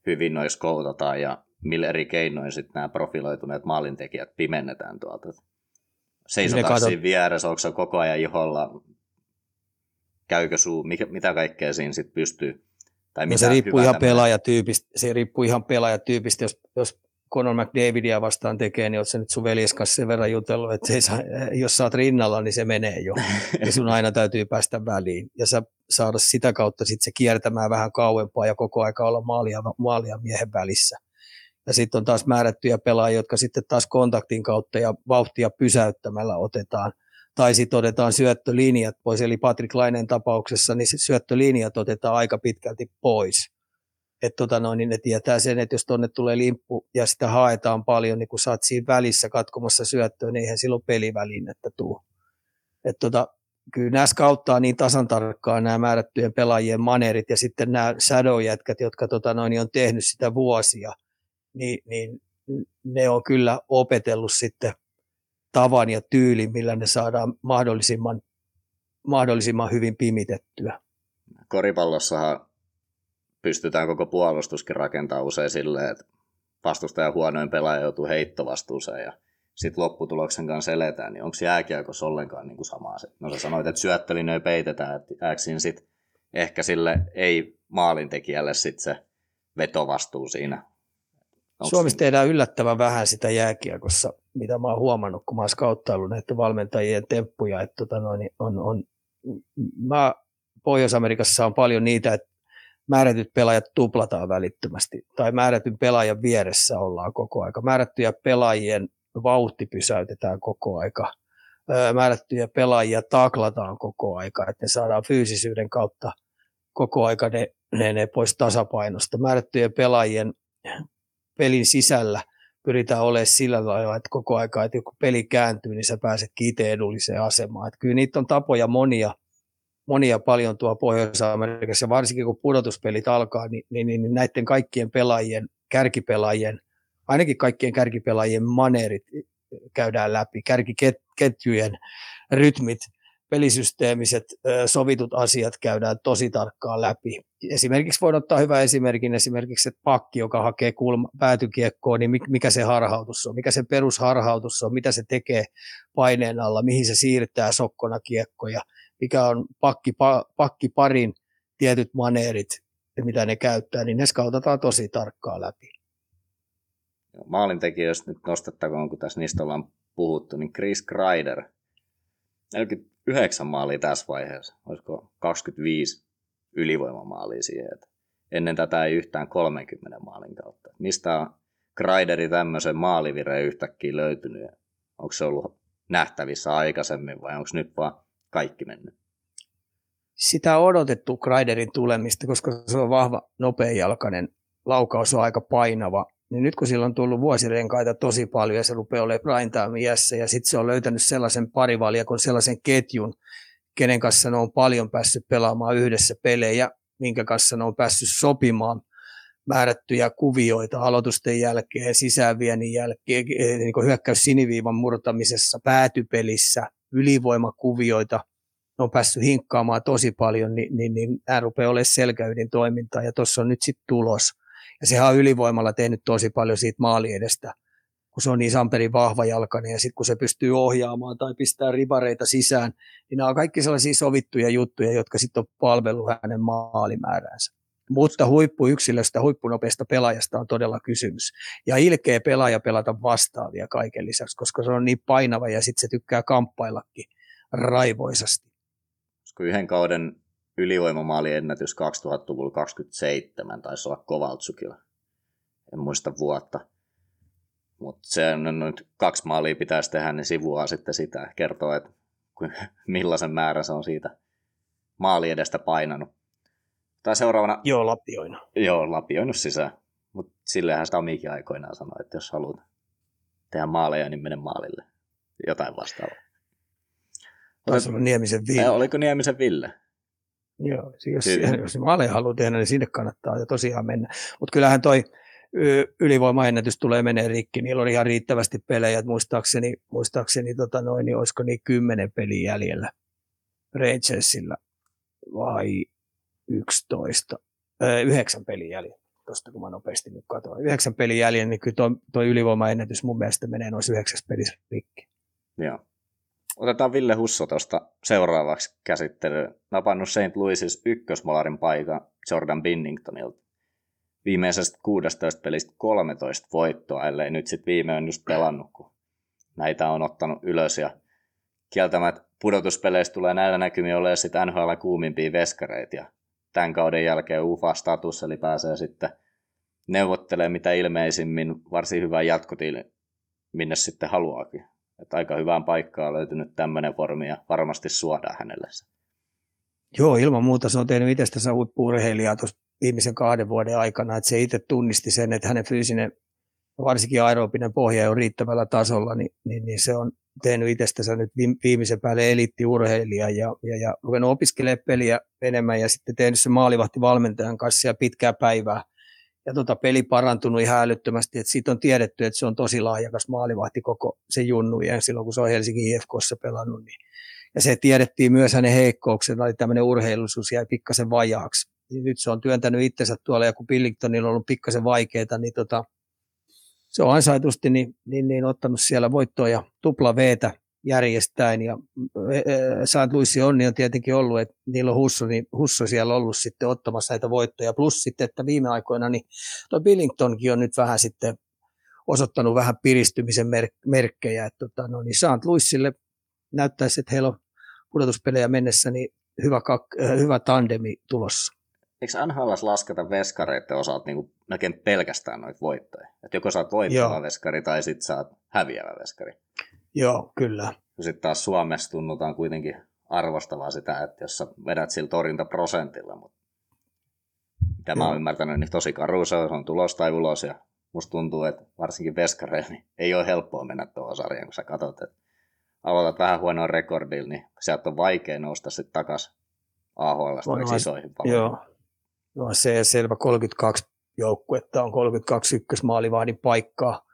hyvin noissa koutataan ja millä eri keinoin sitten nämä profiloituneet maalintekijät pimennetään tuolta. Seisotaan siinä vieressä, onko se koko ajan iholla, käykö suu, mikä, mitä kaikkea siinä sitten pystyy. Tai no se riippuu ihan pelaajatyypistä, se riippuu ihan pelaajatyypistä, jos, jos Conor McDavidia vastaan tekee, niin oot sä nyt sun veljes kanssa sen verran jutellut, että se saa, jos sä oot rinnalla, niin se menee jo. Ja sun aina täytyy päästä väliin. Ja sä saada sitä kautta sitten se kiertämään vähän kauempaa ja koko aika olla maalia, maalia miehen välissä. Ja sitten on taas määrättyjä pelaajia, jotka sitten taas kontaktin kautta ja vauhtia pysäyttämällä otetaan. Tai sitten otetaan syöttölinjat pois, eli Patrick Lainen tapauksessa, niin syöttölinjat otetaan aika pitkälti pois. Että tota noin, niin ne tietää sen, että jos tuonne tulee limppu ja sitä haetaan paljon, niin kun sä oot siinä välissä katkomassa syöttöä, niin eihän silloin pelivälinettä tule. Että tota, kyllä nämä skauttaa niin tasan tarkkaan nämä määrättyjen pelaajien manerit ja sitten nämä shadow-jätkät, jotka tota noin, on tehnyt sitä vuosia – niin, niin ne on kyllä opetellut sitten tavan ja tyylin, millä ne saadaan mahdollisimman, mahdollisimman hyvin pimitettyä. Koripallossahan pystytään koko puolustuskin rakentamaan usein silleen, että vastustajan huonoin pelaaja joutuu heittovastuuseen ja sitten lopputuloksen kanssa eletään, niin onko jääkiekossa ollenkaan niin kuin samaa? No sä sanoit, että syöttölinjoja peitetään, että sitten ehkä sille ei maalintekijälle sitten se vetovastuu siinä Onks Suomessa tehdään yllättävän vähän sitä jääkiekossa, mitä mä oon huomannut, kun mä oon skauttaillut näiden valmentajien temppuja. Että tota noin, on, on, mä, Pohjois-Amerikassa on paljon niitä, että määrätyt pelaajat tuplataan välittömästi, tai määrätyn pelaajan vieressä ollaan koko aika. Määrättyjä pelaajien vauhti pysäytetään koko aika. Määrättyjä pelaajia taklataan koko aika, että ne saadaan fyysisyyden kautta koko aika ne, ne, ne pois tasapainosta. Määrättyjen pelaajien pelin sisällä pyritään olemaan sillä lailla, että koko aika, että kun peli kääntyy, niin sä pääset itse edulliseen asemaan. Että kyllä niitä on tapoja monia, monia paljon tuo Pohjois-Amerikassa, varsinkin kun pudotuspelit alkaa, niin, niin, niin näiden kaikkien pelaajien, kärkipelaajien, ainakin kaikkien kärkipelaajien maneerit käydään läpi, kärkiketjujen rytmit, pelisysteemiset sovitut asiat käydään tosi tarkkaan läpi. Esimerkiksi voin ottaa hyvän esimerkin, esimerkiksi että pakki, joka hakee kulma, päätykiekkoon, niin mikä se harhautus on, mikä se perusharhautus on, mitä se tekee paineen alla, mihin se siirtää sokkona kiekkoja, mikä on pakki, pa, pakki parin tietyt maneerit, mitä ne käyttää, niin ne skautataan tosi tarkkaan läpi. Maalintekijöistä nyt nostettakoon, kun tässä niistä ollaan puhuttu, niin Chris Kreider, 49 maalia tässä vaiheessa, olisiko 25 ylivoimamaalia siihen, että ennen tätä ei yhtään 30 maalin kautta. Mistä on Kreideri tämmöisen maalivireen yhtäkkiä löytynyt? Onko se ollut nähtävissä aikaisemmin vai onko nyt vaan kaikki mennyt? Sitä on odotettu Kreiderin tulemista, koska se on vahva, nopeajalkainen, laukaus on aika painava niin nyt kun sillä on tullut vuosirenkaita tosi paljon ja se rupeaa olemaan iässä ja sitten se on löytänyt sellaisen parivaljakon, sellaisen ketjun, kenen kanssa ne on paljon päässyt pelaamaan yhdessä pelejä, minkä kanssa ne on päässyt sopimaan määrättyjä kuvioita aloitusten jälkeen, sisäänviennin jälkeen, eh, niin hyökkäys siniviivan murtamisessa, päätypelissä, ylivoimakuvioita, ne on päässyt hinkkaamaan tosi paljon, niin, niin, niin nämä rupeaa olemaan selkäydin toimintaa ja tuossa on nyt sitten tulos – Ja sehän on ylivoimalla tehnyt tosi paljon siitä maali edestä, kun se on niin Samperin vahva jalkainen ja sitten kun se pystyy ohjaamaan tai pistää ribareita sisään, niin nämä on kaikki sellaisia sovittuja juttuja, jotka sitten on palvellut hänen maalimääränsä. Mutta huippuyksilöstä, huippunopeasta pelaajasta on todella kysymys. Ja ilkeä pelaaja pelata vastaavia kaiken lisäksi, koska se on niin painava ja sitten se tykkää kamppaillakin raivoisasti. Koska yhden kauden ylivoimamaali ennätys 2000-luvulla 27 taisi olla Kovaltsukilla. En muista vuotta. Mutta se on nyt kaksi maalia pitäisi tehdä, niin sivua sitten sitä kertoo, että millaisen määrän se on siitä maali edestä painanut. Tai seuraavana... Joo, lapioinut. Joo, lapioinut sisään. Mutta sillehän sitä omikin aikoinaan sanoi, että jos haluat tehdä maaleja, niin mene maalille. Jotain vastaavaa. Olla Niemisen Ville. Oliko Niemisen Ville? Joo, jos, jos maaleja haluaa tehdä, niin sinne kannattaa ja tosiaan mennä. Mutta kyllähän toi ylivoimaennätys tulee menee rikki. Niillä oli ihan riittävästi pelejä. Muistaakseni, muistaakseni tota noin, niin olisiko niin kymmenen peliä jäljellä Rangersilla vai 11, äh, yhdeksän pelin jäljellä, tuosta kun mä nopeasti nyt katsoin. Yhdeksän pelin jäljellä, niin kyllä tuo, tuo ylivoimaennätys mun mielestä menee noissa yhdeksäs pelissä rikki. Joo. Otetaan Ville Husso tuosta seuraavaksi käsittelyyn. Napannut St. Louisissa ykkösmolarin paikan Jordan Binningtonilta. Viimeisestä 16 pelistä 13 voittoa, ellei nyt sitten viime on just pelannut, kun näitä on ottanut ylös ja kieltämät pudotuspeleistä tulee näillä näkymin olemaan sitten NHL kuumimpia veskareita ja tämän kauden jälkeen UFA-status, eli pääsee sitten neuvottelemaan mitä ilmeisimmin varsin hyvän jatkotiili, minne sitten haluaakin. Että aika hyvään paikkaan löytynyt tämmöinen formi ja varmasti suodaan hänelle se. Joo, ilman muuta se on tehnyt itsestänsä huippuurheilijaa tuossa viimeisen kahden vuoden aikana, että se itse tunnisti sen, että hänen fyysinen, varsinkin aerobinen pohja on riittävällä tasolla, niin, niin, niin se on tehnyt itsestänsä nyt viimeisen päälle eliittiurheilija ja, ja, ja ruvennut opiskelemaan peliä enemmän ja sitten tehnyt se maalivahti valmentajan kanssa ja pitkää päivää. Ja tota peli parantunut ihan älyttömästi, että siitä on tiedetty, että se on tosi lahjakas maalivahti koko se junnu ja silloin kun se on Helsingin IFKssa pelannut. Niin. Ja se tiedettiin myös hänen heikkouksensa, oli tämmöinen urheilullisuus jäi pikkasen vajaaksi. Niin nyt se on työntänyt itsensä tuolla ja kun Pillingtonilla on ollut pikkasen vaikeaa, niin tota, se on ansaitusti niin, niin, niin ottanut siellä voittoa ja tupla veetä järjestäen. Ja Saat Luissi onni on tietenkin ollut, että niillä on Husso, niin Husso siellä ollut sitten ottamassa näitä voittoja. Plus sitten, että viime aikoina niin tuo Billingtonkin on nyt vähän sitten osoittanut vähän piristymisen merk- merkkejä. Että tota, no niin Saat Luissille näyttäisi, että heillä on pudotuspelejä mennessä niin hyvä, kak- hyvä tandemi tulossa eikö NHLs lasketa veskareiden osalta niin melkein pelkästään noita voittoja? Että joko saat voittava Joo. veskari tai sitten saat häviävä veskari. Joo, kyllä. Sitten taas Suomessa tunnutaan kuitenkin arvostavaa sitä, että jos sä vedät sillä torjuntaprosentilla, mutta mitä mä oon ymmärtänyt, niin tosi karu se on tulos tai ulos ja musta tuntuu, että varsinkin veskareilla niin ei ole helppoa mennä tuohon sarjaan, kun sä katsot, että aloitat vähän huonoa rekordilla, niin sieltä on vaikea nousta sitten takaisin AHL isoihin palveluihin. Joo, No se selvä 32 joukkuetta on 32 ykkösmaalivahdin paikkaa,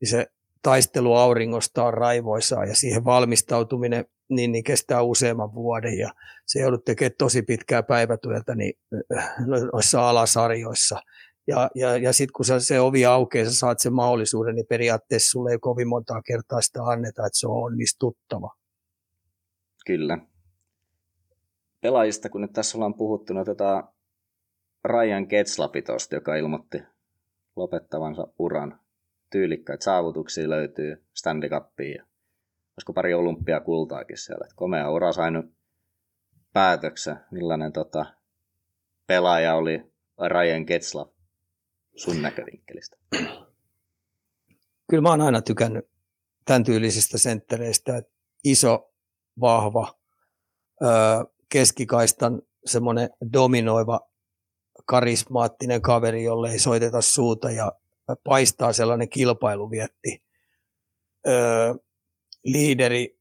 niin se taistelu auringosta on raivoisaa ja siihen valmistautuminen niin, niin kestää useamman vuoden ja se joudut tekemään tosi pitkää päivätyötä niin, äh, noissa alasarjoissa. Ja, ja, ja sitten kun se ovi aukeaa, sä saat sen mahdollisuuden, niin periaatteessa sulle ei kovin montaa kertaa sitä anneta, että se on onnistuttava. Kyllä. Pelaajista, kun nyt tässä ollaan puhuttu, niin otetaan Ryan Ketslapitosta, joka ilmoitti lopettavansa uran. Tyylikkäitä saavutuksia löytyy Stanley Cupiin ja olisiko pari olympiakultaakin siellä. Et komea ura sainut päätöksen. Millainen tota, pelaaja oli Ryan Ketslap sun näkövinkkelistä? Kyllä mä oon aina tykännyt tämän tyylisistä senttereistä, että iso, vahva, keskikaistan semmoinen dominoiva karismaattinen kaveri, jolle ei soiteta suuta ja paistaa sellainen kilpailuvietti. Öö, liideri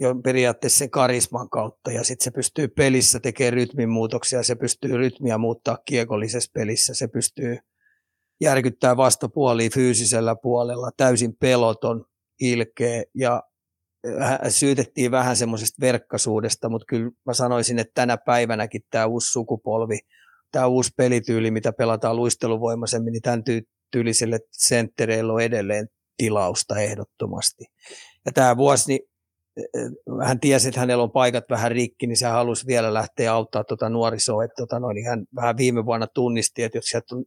jo periaatteessa sen karisman kautta ja sitten se pystyy pelissä tekemään rytmin muutoksia, se pystyy rytmiä muuttaa kiekollisessa pelissä, se pystyy järkyttää vastapuolia fyysisellä puolella, täysin peloton, ilkeä ja syytettiin vähän semmoisesta verkkaisuudesta, mutta kyllä mä sanoisin, että tänä päivänäkin tämä uusi sukupolvi tämä uusi pelityyli, mitä pelataan luisteluvoimaisemmin, niin tämän tyyliselle senttereille on edelleen tilausta ehdottomasti. Ja tämä vuosi, niin hän tiesi, että hänellä on paikat vähän rikki, niin hän halusi vielä lähteä auttaa tuota nuorisoa. Että tuota noin, niin hän vähän viime vuonna tunnisti, että jos sieltä on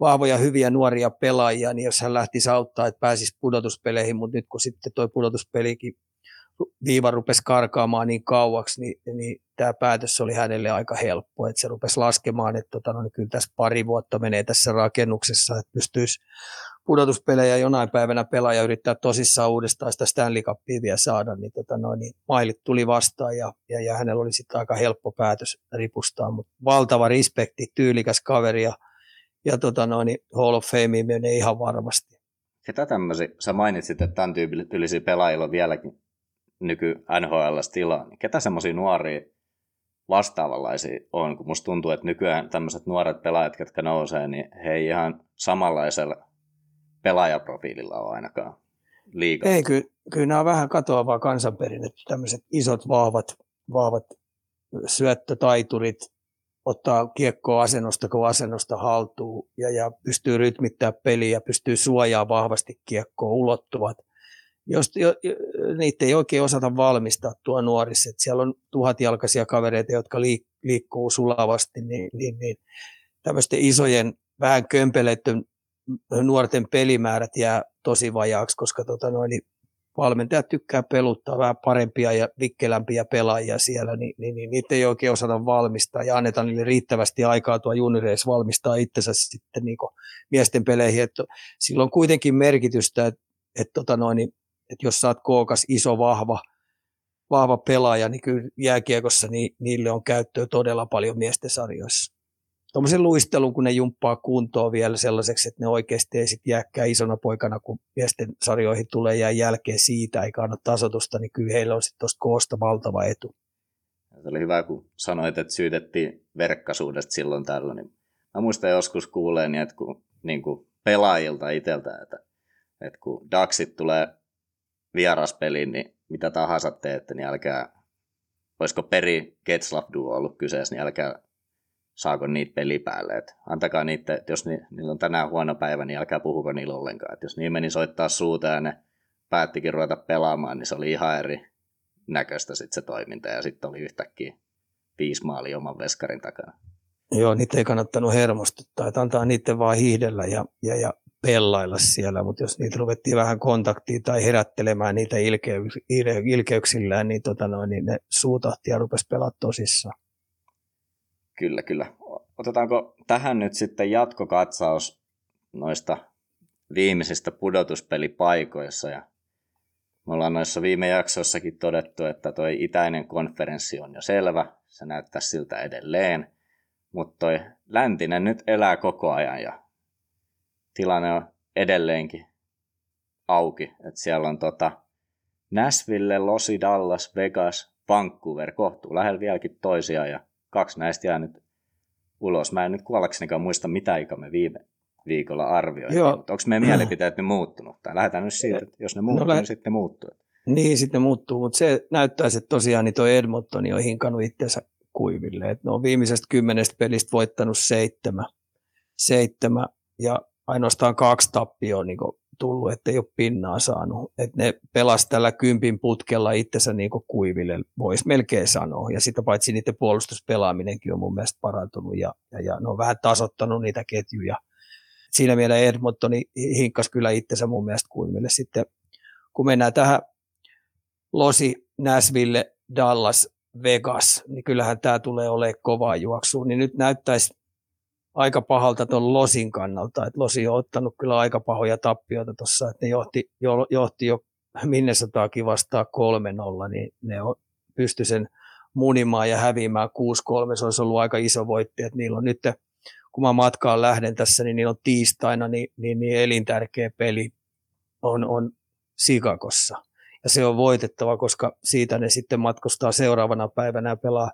vahvoja, hyviä nuoria pelaajia, niin jos hän lähtisi auttaa, että pääsisi pudotuspeleihin, mutta nyt kun sitten tuo pudotuspelikin viiva rupesi karkaamaan niin kauaksi, niin, niin tämä päätös oli hänelle aika helppo, että se rupesi laskemaan, että tota, no, niin kyllä tässä pari vuotta menee tässä rakennuksessa, että pystyisi pudotuspelejä jonain päivänä pelaaja yrittää tosissaan uudestaan sitä Stanley Cupia vielä saada, niin, tota, no, niin mailit tuli vastaan ja, ja, ja hänellä oli sitten aika helppo päätös ripustaa, mutta valtava respekti, tyylikäs kaveri ja, ja tota, no, niin Hall of Fame menee ihan varmasti. Ketä tämmöisiä, sä mainitsit, että tämän tyyppisiä pelaajilla on vieläkin nyky NHL tilaa, niin ketä semmoisia nuoria vastaavanlaisia on, kun musta tuntuu, että nykyään tämmöiset nuoret pelaajat, jotka nousee, niin he ei ihan samanlaisella pelaajaprofiililla ole ainakaan liikaa. Ei, kyllä, kyllä nämä on vähän katoavaa kansanperinnettä, tämmöiset isot, vahvat, vahvat syöttötaiturit, ottaa kiekkoa asennosta kuin asennosta haltuun ja, ja pystyy rytmittämään peliä, pystyy suojaamaan vahvasti kiekkoa, ulottuvat jos jo, niitä ei oikein osata valmistaa tuo nuorissa. Että siellä on tuhatjalkaisia kavereita, jotka liik, liikkuu sulavasti, niin, niin, niin tämmöisten isojen, vähän kömpeleiden nuorten pelimäärät jää tosi vajaaksi, koska tota noin, niin valmentajat tykkää peluttaa vähän parempia ja vikkelämpiä pelaajia siellä, niin, niin, niin niitä ei oikein osata valmistaa ja annetaan niille riittävästi aikaa tuo junireissa valmistaa itsensä sitten niin miesten peleihin. Että sillä on kuitenkin merkitystä, että, että tota noin, niin että jos sä oot kookas, iso, vahva, vahva pelaaja, niin kyllä jääkiekossa niin, niille on käyttöä todella paljon miesten sarjoissa. Tuommoisen luistelun, kun ne jumppaa kuntoon vielä sellaiseksi, että ne oikeasti ei sitten jääkään isona poikana, kun miesten sarjoihin tulee jää jälkeen siitä, eikä anna tasotusta, niin kyllä heillä on sitten tuosta koosta valtava etu. Se oli hyvä, kun sanoit, että syytettiin verkkaisuudesta silloin tällöin. Niin mä muistan joskus kuuleen, että kun, niin kuin pelaajilta itseltä, että, että kun Daxit tulee vieraspeliin, niin mitä tahansa teette, niin älkää, olisiko Peri Getslav duo ollut kyseessä, niin älkää saako niitä peli päälle. Et antakaa niitä, että jos ni, niillä on tänään huono päivä, niin älkää puhuko niillä ollenkaan. Et jos niin meni soittaa suuta ja ne päättikin ruveta pelaamaan, niin se oli ihan eri näköistä sit se toiminta. Ja sitten oli yhtäkkiä viisi maalia oman veskarin takana. Joo, niitä ei kannattanut hermostuttaa, että antaa niiden vaan hiihdellä ja, ja, ja pellailla siellä, mutta jos niitä ruvettiin vähän kontaktiin tai herättelemään niitä ilkeyks, ilkeyksillään, niin, tota noin, niin ne suutahti ja rupesi pelaa tosissaan. Kyllä, kyllä. Otetaanko tähän nyt sitten jatkokatsaus noista viimeisistä pudotuspelipaikoissa ja me ollaan noissa viime jaksoissakin todettu, että toi itäinen konferenssi on jo selvä, se näyttää siltä edelleen, mutta toi läntinen nyt elää koko ajan ja tilanne on edelleenkin auki. Et siellä on tota Nashville, Losi, Dallas, Vegas, Vancouver kohtuu lähellä vieläkin toisiaan ja kaksi näistä jää nyt ulos. Mä en nyt kuollaksenikaan muista, mitä aika me viime viikolla arvioitiin, mutta onko meidän mielipiteet nyt muuttunut? Tai lähdetään nyt siitä, että jos ne muuttuu, no, niin sitten muuttuu. Niin, sitten muuttuu, mutta se näyttäisi, että tosiaan niin toi Edmontoni on hinkannut itsensä kuiville. Et ne on viimeisestä kymmenestä pelistä voittanut seitsemän, seitsemän ja ainoastaan kaksi tappioa niin tullut, ettei ole pinnaa saanut. Et ne pelas tällä kympin putkella itsensä niin kuiville, voisi melkein sanoa. Ja sitä paitsi niiden puolustuspelaaminenkin on mun mielestä parantunut ja, ja, ja ne on vähän tasottanut niitä ketjuja. Siinä mielessä Edmontoni hinkkas kyllä itsensä mun mielestä kuiville. Sitten kun mennään tähän Losi, Nashville, Dallas, Vegas, niin kyllähän tämä tulee olemaan kovaa juoksua. Niin nyt näyttäisi aika pahalta tuon Losin kannalta. että Losi on ottanut kyllä aika pahoja tappioita tuossa, että ne johti jo, johti jo Minnesotaakin vastaan 3-0, niin ne on, pysty sen munimaan ja häviämään 6-3. Se olisi ollut aika iso voitti, että niillä on nyt, kun mä matkaan lähden tässä, niin niillä on tiistaina niin, niin, niin elintärkeä peli on, on Sikakossa. Ja se on voitettava, koska siitä ne sitten matkustaa seuraavana päivänä ja pelaa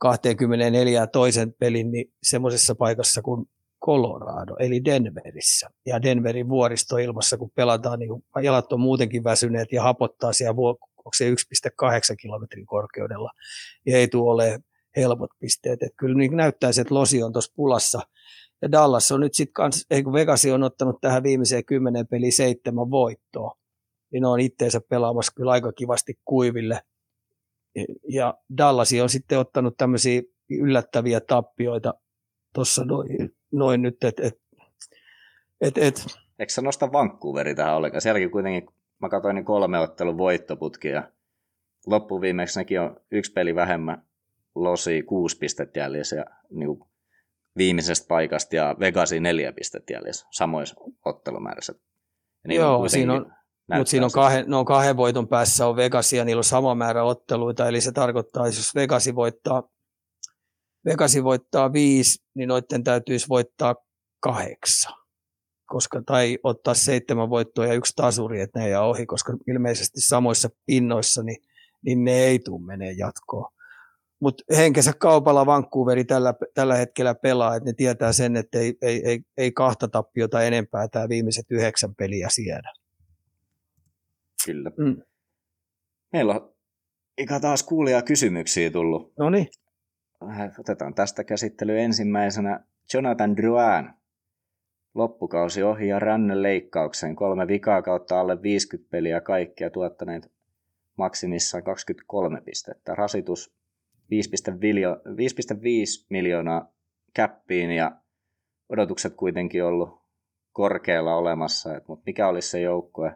24 toisen pelin niin semmoisessa paikassa kuin Colorado, eli Denverissä. Ja Denverin vuoristoilmassa, kun pelataan, niin jalat on muutenkin väsyneet ja hapottaa siellä, onko se 1,8 kilometrin korkeudella, niin ei tule ole helpot pisteet. Et kyllä niin näyttää, että Losi on tuossa pulassa. Ja Dallas on nyt sitten kans, ei kun Vegasi on ottanut tähän viimeiseen kymmenen peliin seitsemän voittoa. Niin on itteensä pelaamassa kyllä aika kivasti kuiville. Ja Dallasi on sitten ottanut tämmöisiä yllättäviä tappioita tuossa noin, noin nyt, että et, et, et. Eikö sä nosta Vancouveri tähän ollenkaan? Sielläkin kuitenkin, mä katsoin niin kolme ottelun voittoputkia. Loppuviimeksi nekin on yksi peli vähemmän, Losi kuusi pistettä jäljessä ja niin viimeisestä paikasta ja Vegasi neljä pistettä jäljessä samoissa ottelumäärissä. Niin Joo, siinä on, mutta siinä on kahden, no kahden voiton päässä on Vegas ja niillä on sama määrä otteluita, eli se tarkoittaa, että jos Vegasi voittaa, Vegasi voittaa viisi, niin noiden täytyisi voittaa kahdeksan. Koska, tai ottaa seitsemän voittoa ja yksi tasuri, että ne ei ohi, koska ilmeisesti samoissa pinnoissa, niin, niin ne ei tule menee jatkoon. Mutta henkensä kaupalla Vancouveri tällä, tällä hetkellä pelaa, että ne tietää sen, että ei, ei, ei, ei kahta tappiota enempää tämä viimeiset yhdeksän peliä siedä. Kyllä. Mm. Meillä on ikä taas kuulia kysymyksiä tullut. No niin. Otetaan tästä käsittely ensimmäisenä Jonathan Drouin. Loppukausi ohi ja rännön leikkaukseen. Kolme vikaa kautta alle 50 peliä kaikkia tuottaneet maksimissaan 23 pistettä. Rasitus 5,5 miljoonaa käppiin ja odotukset kuitenkin ollut korkealla olemassa. Mutta mikä olisi se joukkue,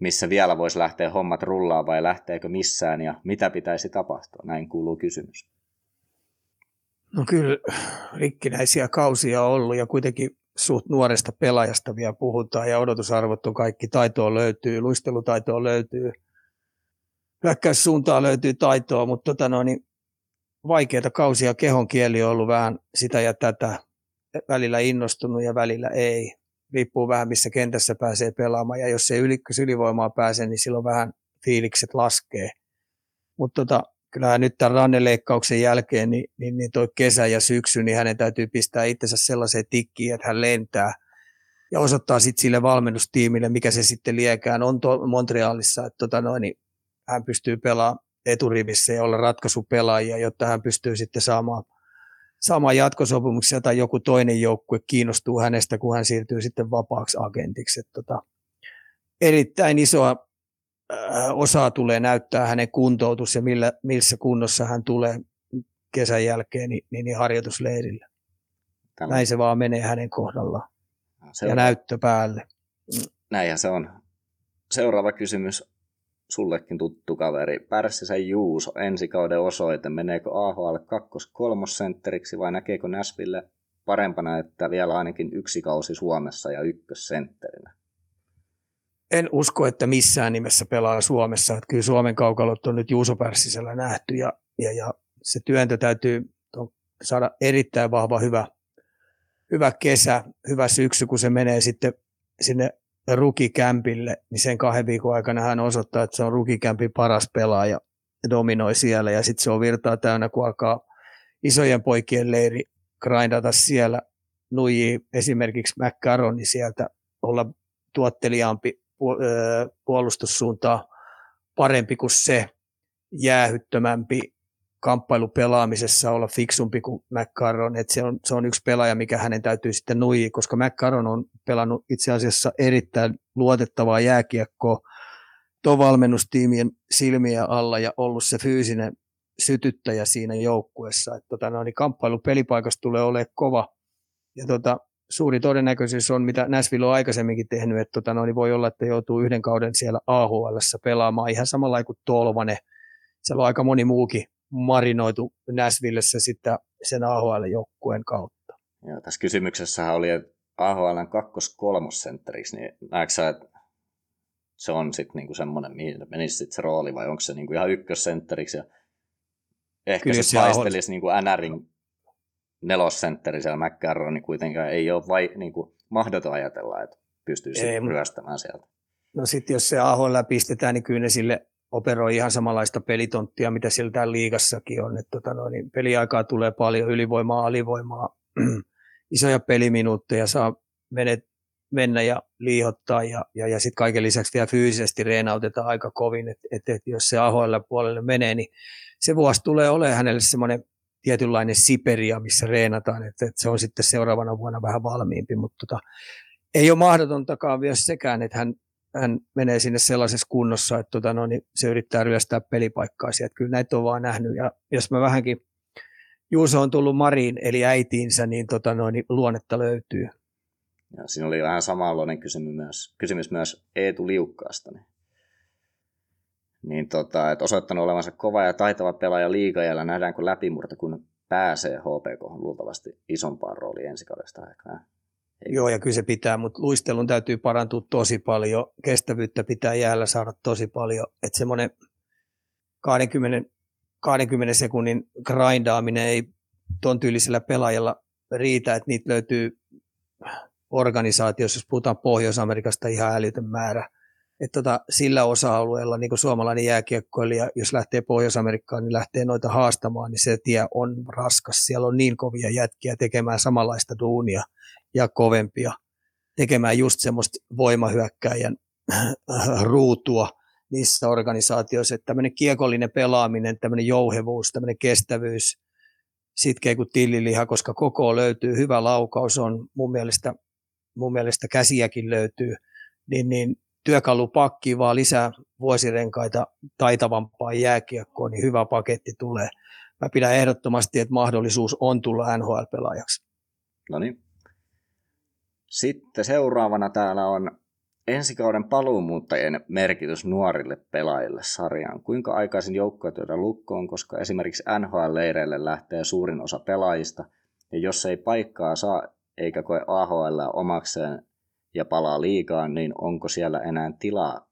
missä vielä voisi lähteä hommat rullaan vai lähteekö missään ja mitä pitäisi tapahtua? Näin kuuluu kysymys. No kyllä rikkinäisiä kausia on ollut ja kuitenkin suht nuoresta pelaajasta vielä puhutaan ja odotusarvot on kaikki. Taitoa löytyy, luistelutaitoa löytyy, hyökkäyssuuntaa löytyy taitoa, mutta tota no, niin vaikeita kausia kehon kieli on ollut vähän sitä ja tätä. Välillä innostunut ja välillä ei riippuu vähän missä kentässä pääsee pelaamaan ja jos ei ylikkös ylivoimaa pääse, niin silloin vähän fiilikset laskee. Mutta tota, kyllähän nyt tämän ranneleikkauksen jälkeen, niin, niin, niin toi kesä ja syksy, niin hänen täytyy pistää itsensä sellaiseen tikkiin, että hän lentää ja osoittaa sitten sille valmennustiimille, mikä se sitten liekään on to- Montrealissa, että tota noin, niin hän pystyy pelaamaan eturivissä ja olla ratkaisupelaajia, jotta hän pystyy sitten saamaan – sama jatkosopimuksia tai joku toinen joukkue kiinnostuu hänestä, kun hän siirtyy sitten vapaaksi agentiksi. Että tota, erittäin isoa äh, osaa tulee näyttää hänen kuntoutus ja millä, missä kunnossa hän tulee kesän jälkeen niin, niin, niin harjoitusleirillä. Tällä. Näin se vaan menee hänen kohdallaan. Se ja on. näyttö päälle. Näinhän se on. Seuraava kysymys sullekin tuttu kaveri, Pärssisen Juuso, kauden osoite, meneekö AHL 2-3 sentteriksi vai näkeekö Näsville parempana, että vielä ainakin yksi kausi Suomessa ja ykkössentterinä? En usko, että missään nimessä pelaa Suomessa. Että kyllä Suomen kaukalot on nyt Juuso Pärssisellä nähty ja, ja, ja se työntö täytyy saada erittäin vahva hyvä, hyvä kesä, hyvä syksy, kun se menee sitten sinne rukikämpille, niin sen kahden viikon aikana hän osoittaa, että se on rukikämpin paras pelaaja ja dominoi siellä. Ja sitten se on virtaa täynnä, kun alkaa isojen poikien leiri grindata siellä. Nuiji esimerkiksi McCarroni sieltä olla tuotteliaampi puolustussuuntaa parempi kuin se, jäähyttömämpi kamppailupelaamisessa olla fiksumpi kuin McCarron, että se on, se on yksi pelaaja, mikä hänen täytyy sitten nuijia, koska McCarron on pelannut itse asiassa erittäin luotettavaa jääkiekkoa tuon valmennustiimien silmiä alla ja ollut se fyysinen sytyttäjä siinä joukkuessa. Että tota, no, niin kamppailu pelipaikasta tulee olemaan kova. Ja tota, suuri todennäköisyys on, mitä Nashville on aikaisemminkin tehnyt, että tota, no, niin voi olla, että joutuu yhden kauden siellä AHL pelaamaan ihan samalla kuin Tolvanen. Siellä on aika moni muukin marinoitu Näsvillessä sitten sen AHL-joukkueen kautta. Joo, tässä kysymyksessä oli, että AHLn kakkos-kolmosentteriksi, niin näetkö sä, että se on sitten niinku semmoinen, mihin menisi sit se rooli, vai onko se niinku ihan ykkössentteriksi, ja ehkä Kyllä se taistelisi AHL... niinku NRin nelossentteri siellä McCarron, niin kuitenkaan ei ole vai, niinku, mahdoton ajatella, että pystyy sitten ryöstämään sieltä. No sitten jos se AHL pistetään, niin kyllä ne sille operoi ihan samanlaista pelitonttia, mitä täällä liigassakin on. Että tota noin, niin peliaikaa tulee paljon, ylivoimaa, alivoimaa, isoja peliminuutteja, saa menet mennä ja liihottaa ja, ja, ja sitten kaiken lisäksi vielä fyysisesti reenautetaan aika kovin, että et, et jos se ahoilla puolelle menee, niin se vuosi tulee olemaan hänelle semmoinen tietynlainen Siperia, missä reenataan, että, että se on sitten seuraavana vuonna vähän valmiimpi, mutta tota, ei ole mahdotontakaan vielä sekään, että hän, hän menee sinne sellaisessa kunnossa, että tota, no, niin se yrittää ryöstää pelipaikkaa sieltä. Kyllä näitä on vaan nähnyt ja jos mä vähänkin Juuso on tullut Mariin, eli äitiinsä, niin, tota, no, niin luonnetta löytyy. Ja siinä oli vähän samanlainen kysymys myös, kysymys myös Eetu Liukkaasta. Niin, niin tota, että osoittanut olevansa kova ja taitava pelaaja liigajalla, nähdäänkö läpimurto, kun pääsee HPK luultavasti isompaan rooliin ensi kaudesta aikaa. Joo, ja kyllä se pitää, mutta luistelun täytyy parantua tosi paljon. Kestävyyttä pitää jäällä saada tosi paljon. Että semmoinen 20, 20 sekunnin grindaaminen ei ton tyylisellä pelaajalla riitä, että niitä löytyy organisaatiossa, jos puhutaan Pohjois-Amerikasta ihan älytön määrä. Että tota, sillä osa-alueella niin kuin suomalainen jääkiekkoilija, jos lähtee Pohjois-Amerikkaan, niin lähtee noita haastamaan, niin se tie on raskas. Siellä on niin kovia jätkiä tekemään samanlaista duunia ja kovempia, tekemään just semmoista voimahyökkäjän ruutua niissä organisaatioissa, että tämmöinen kiekollinen pelaaminen, tämmöinen jouhevuus, tämmöinen kestävyys, sitkeä kuin tilliliha, koska koko löytyy, hyvä laukaus on mun mielestä mun mielestä käsiäkin löytyy, niin, niin työkalupakki vaan lisää vuosirenkaita taitavampaa jääkiekkoon, niin hyvä paketti tulee. Mä pidän ehdottomasti, että mahdollisuus on tulla NHL-pelaajaksi. No niin. Sitten seuraavana täällä on ensikauden paluumuuttajien merkitys nuorille pelaajille sarjaan. Kuinka aikaisin joukkoja työtä lukkoon, koska esimerkiksi NHL-leireille lähtee suurin osa pelaajista, ja jos ei paikkaa saa eikä koe AHL omakseen ja palaa liikaan, niin onko siellä enää tilaa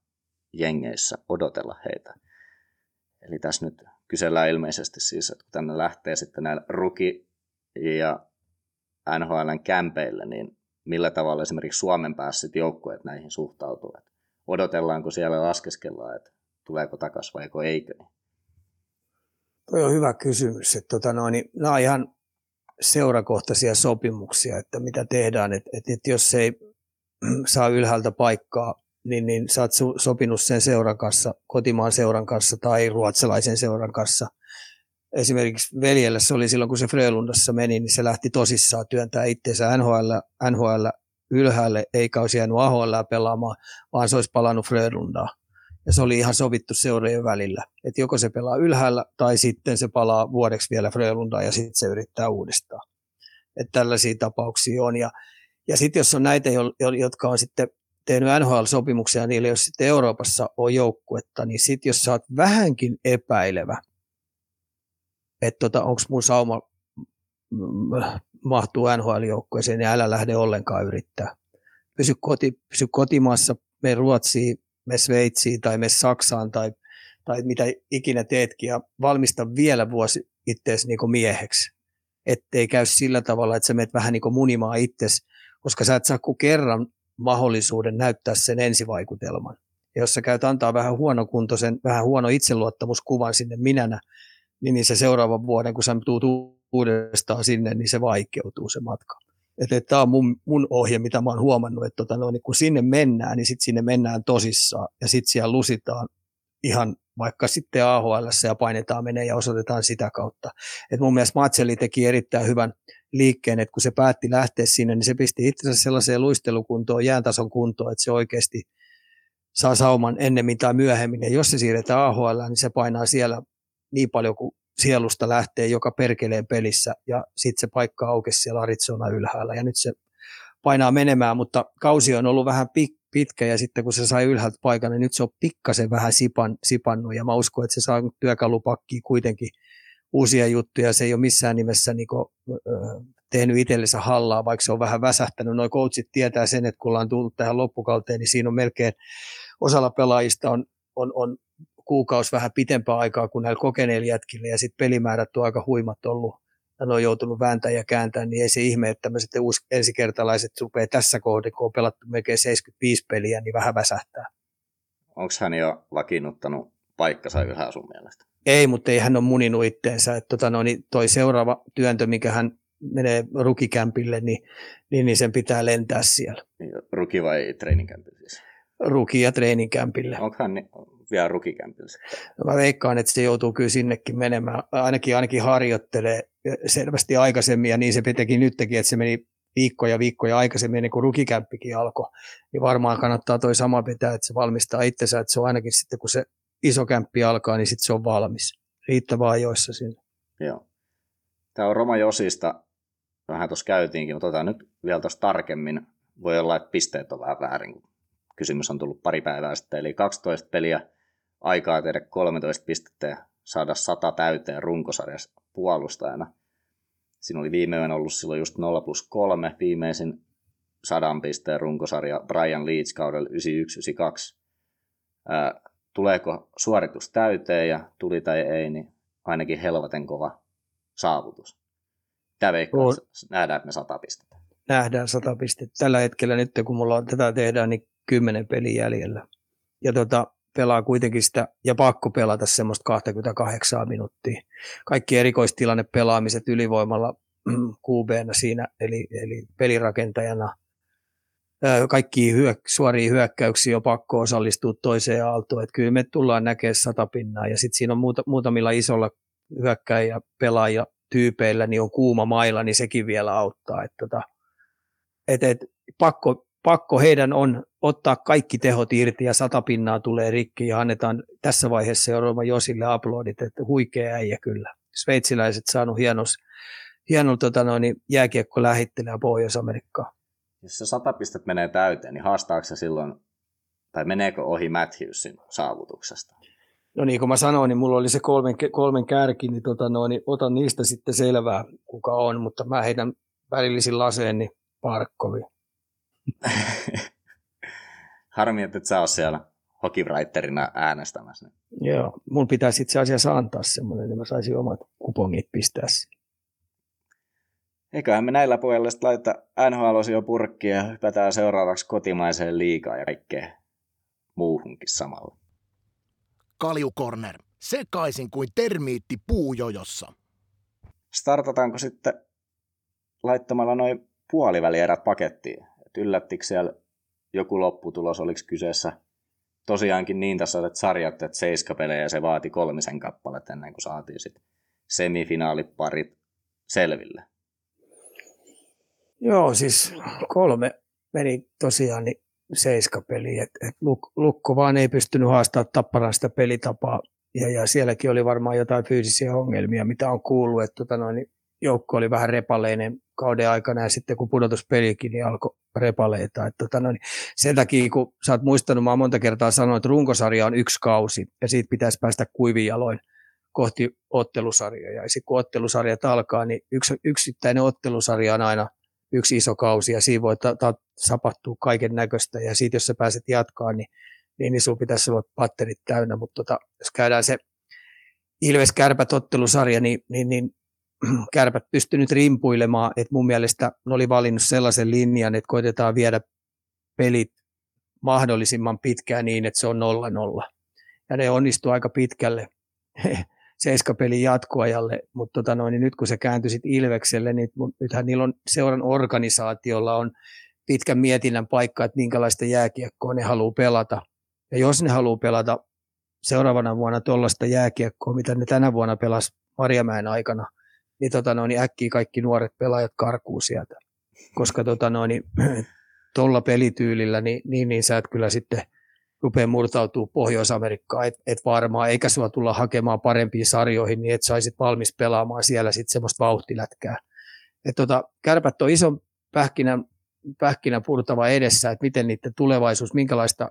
jengeissä odotella heitä? Eli tässä nyt kysellään ilmeisesti siis, että kun tänne lähtee sitten näillä ruki- ja NHLn kämpeille, niin millä tavalla esimerkiksi Suomen päässä joukkueet näihin suhtautuu? Että odotellaanko siellä laskeskellaan, että tuleeko takaisin vai eikö? Tuo on hyvä kysymys. Että tota noin, niin nämä on ihan seurakohtaisia sopimuksia, että mitä tehdään, että, että, että jos ei saa ylhäältä paikkaa, niin, niin sä oot sopinut sen seuran kanssa, kotimaan seuran kanssa tai ruotsalaisen seuran kanssa. Esimerkiksi veljellä se oli silloin, kun se Frölundassa meni, niin se lähti tosissaan työntää itseensä NHL, NHL ylhäälle, eikä olisi jäänyt AHL pelaamaan, vaan se olisi palannut Frölundaa. Ja se oli ihan sovittu seurojen välillä, että joko se pelaa ylhäällä tai sitten se palaa vuodeksi vielä Frölundaan ja sitten se yrittää uudestaan. Että tällaisia tapauksia on. Ja, ja sitten jos on näitä, jotka on sitten tehnyt NHL-sopimuksia, niille jos sitten Euroopassa on joukkuetta, niin sitten jos sä oot vähänkin epäilevä, että tota, onko mun sauma mahtuu NHL-joukkueeseen, niin älä lähde ollenkaan yrittää. Pysy, koti, pysy kotimaassa, me Ruotsiin, me Sveitsiin tai me Saksaan tai, tai mitä ikinä teetkin ja valmista vielä vuosi itseäsi niin mieheksi. Ettei käy sillä tavalla, että sä menet vähän niin kuin munimaan itsesi, koska sä et saa kuin kerran mahdollisuuden näyttää sen ensivaikutelman. Ja jos sä käyt antaa vähän huonokuntoisen, vähän huono itseluottamuskuvan sinne minänä, niin, niin se seuraavan vuoden, kun sä tuut uudestaan sinne, niin se vaikeutuu se matka. Tämä on mun, mun ohje, mitä mä oon huomannut, että tota, no, niin kun sinne mennään, niin sitten sinne mennään tosissaan ja sitten siellä lusitaan ihan vaikka sitten AHL ja painetaan menee ja osoitetaan sitä kautta. Et mun mielestä Matseli teki erittäin hyvän liikkeen, että kun se päätti lähteä sinne, niin se pisti itsensä sellaiseen luistelukuntoon, jääntason kuntoon, että se oikeasti saa sauman ennemmin tai myöhemmin. Ja jos se siirretään AHL, niin se painaa siellä niin paljon kuin sielusta lähtee joka perkeleen pelissä ja sitten se paikka aukesi siellä Arizona ylhäällä ja nyt se painaa menemään, mutta kausi on ollut vähän pitkä ja sitten kun se sai ylhäältä paikan, niin nyt se on pikkasen vähän sipan, sipannut ja mä uskon, että se saa työkalupakkiin kuitenkin uusia juttuja. Se ei ole missään nimessä niin kuin, tehnyt itsellensä hallaa, vaikka se on vähän väsähtänyt. Noi coachit tietää sen, että kun ollaan tullut tähän loppukauteen, niin siinä on melkein osalla pelaajista on, on, on kuukausi vähän pitempää aikaa kuin näillä kokeneilla jätkillä ja sitten pelimäärät on aika huimat ollut ja ne on joutunut vääntämään ja kääntämään, niin ei se ihme, että tämmöiset uusi ensikertalaiset rupeaa tässä kohdassa, kun on pelattu melkein 75 peliä, niin vähän väsähtää. Onko hän jo vakiinnuttanut paikkansa yhä sun mielestä? Ei, mutta ei hän ole muninut itteensä. Että tota, no, niin toi seuraava työntö, mikä hän menee rukikämpille, niin, niin, niin sen pitää lentää siellä. Ruki vai treeninkämpille siis? Ruki- ja treeninkämpille. Onkohan ni- vielä rukikämpillä No mä veikkaan, että se joutuu kyllä sinnekin menemään. Ainakin, ainakin harjoittelee selvästi aikaisemmin, ja niin se teki nytkin, että se meni viikkoja viikkoja aikaisemmin, ennen kuin rukikämppikin alkoi. Niin varmaan kannattaa toi sama pitää, että se valmistaa itsensä, että se on ainakin sitten, kun se iso kämppi alkaa, niin sitten se on valmis. Riittävää ajoissa sinne. Joo. Tämä on Roma Josista, vähän tuossa käytiinkin, mutta otetaan nyt vielä tuossa tarkemmin. Voi olla, että pisteet on vähän väärin, kun kysymys on tullut pari päivää sitten. Eli 12 peliä, aikaa tehdä 13 pistettä ja saada 100 täyteen runkosarjassa puolustajana. Siinä oli viimeinen ollut silloin just 0 plus 3, viimeisin sadan pisteen runkosarja Brian Leeds kaudella 91-92. Tuleeko suoritus täyteen ja tuli tai ei, niin ainakin helvaten kova saavutus. Tämä veikkaa, On. nähdään, että me 100 pistettä. Nähdään 100 pistettä. Tällä hetkellä nyt, kun mulla on, tätä tehdään, niin 10 peli jäljellä. Ja tota, pelaa kuitenkin sitä, ja pakko pelata semmoista 28 minuuttia. Kaikki erikoistilanne pelaamiset ylivoimalla qb siinä, eli, eli pelirakentajana. Kaikki hyök, suoria hyökkäyksiä on pakko osallistua toiseen aaltoon. Että kyllä me tullaan näkemään sata pinnaa. Ja sitten siinä on muuta, muutamilla isolla hyökkäjä pelaaja tyypeillä, niin on kuuma mailla, niin sekin vielä auttaa. Että tota, et, et, pakko, pakko heidän on ottaa kaikki tehot irti ja sata pinnaa tulee rikki ja annetaan tässä vaiheessa jo Roma Josille aplodit, että huikea äijä kyllä. Sveitsiläiset saanut hienos, hienolla tota noin, niin jääkiekko lähittelee Pohjois-Amerikkaan. Jos se 100 pistettä menee täyteen, niin haastaako se silloin, tai meneekö ohi Matthewsin saavutuksesta? No niin kuin mä sanoin, niin mulla oli se kolmen, kolmen kärki, niin, tota noin, niin otan niistä sitten selvää, kuka on, mutta mä heitän välillisin laseen, niin Parkkovi. Harmi, että et sä oot siellä hokivraitterina äänestämässä. Joo, mun pitäisi itse asiassa antaa semmoinen, niin mä saisin omat kupongit pistää siihen. Eiköhän me näillä pojilla sitten laittaa nhl jo purkkiin ja hypätään seuraavaksi kotimaiseen liigaan ja kaikkeen muuhunkin samalla. Kaljukorner. Sekaisin kuin termiitti puujojossa. Startataanko sitten laittamalla noin puolivälierät pakettiin? Et yllättikö siellä joku lopputulos, oliko kyseessä tosiaankin niin tässä että sarjat, että seiskapelejä se vaati kolmisen kappaletta ennen kuin saatiin sitten semifinaaliparit selville. Joo, siis kolme meni tosiaan niin seiskapeli. Et, et Luk, Lukko vaan ei pystynyt haastamaan Tapparan sitä pelitapaa. Ja, ja sielläkin oli varmaan jotain fyysisiä ongelmia, mitä on kuullut, että tota noin, niin joukko oli vähän repaleinen kauden aikana ja sitten kun pudotuspelikin, niin alkoi repaleita. Että tota noin, sen takia, kun sä oot muistanut, mä oon monta kertaa sanonut, että runkosarja on yksi kausi ja siitä pitäisi päästä kuivin jaloin kohti ottelusarjaa. Ja sitten kun ottelusarjat alkaa, niin yksi, yksittäinen ottelusarja on aina yksi iso kausi ja siinä voi ta- ta- sapattua kaiken näköistä ja siitä jos sä pääset jatkaa, niin, niin, niin sun pitäisi olla patterit täynnä, mutta tota, jos käydään se Ilves Kärpät ottelusarja, niin, niin, niin Kärpät pystyi nyt rimpuilemaan, että mun mielestä ne oli valinnut sellaisen linjan, että koitetaan viedä pelit mahdollisimman pitkään niin, että se on 0-0. Ja ne onnistuu aika pitkälle seiskapelin jatkoajalle, mutta tota niin nyt kun se kääntyi sit Ilvekselle, niin nythän niillä on seuran organisaatiolla on pitkän mietinnän paikka, että minkälaista jääkiekkoa ne haluaa pelata. Ja jos ne haluaa pelata seuraavana vuonna tuollaista jääkiekkoa, mitä ne tänä vuonna pelas Marjamäen aikana, niin, tota noin, niin äkkiä kaikki nuoret pelaajat karkuu sieltä. Koska tota niin, pelityylillä, niin, niin, niin sä et kyllä sitten rupeaa murtautuu Pohjois-Amerikkaan, et, et varmaan, eikä sua tulla hakemaan parempiin sarjoihin, niin et saisit valmis pelaamaan siellä sitten semmoista vauhtilätkää. Et tota, kärpät on ison pähkinän, pähkinän purtava edessä, että miten niiden tulevaisuus, minkälaista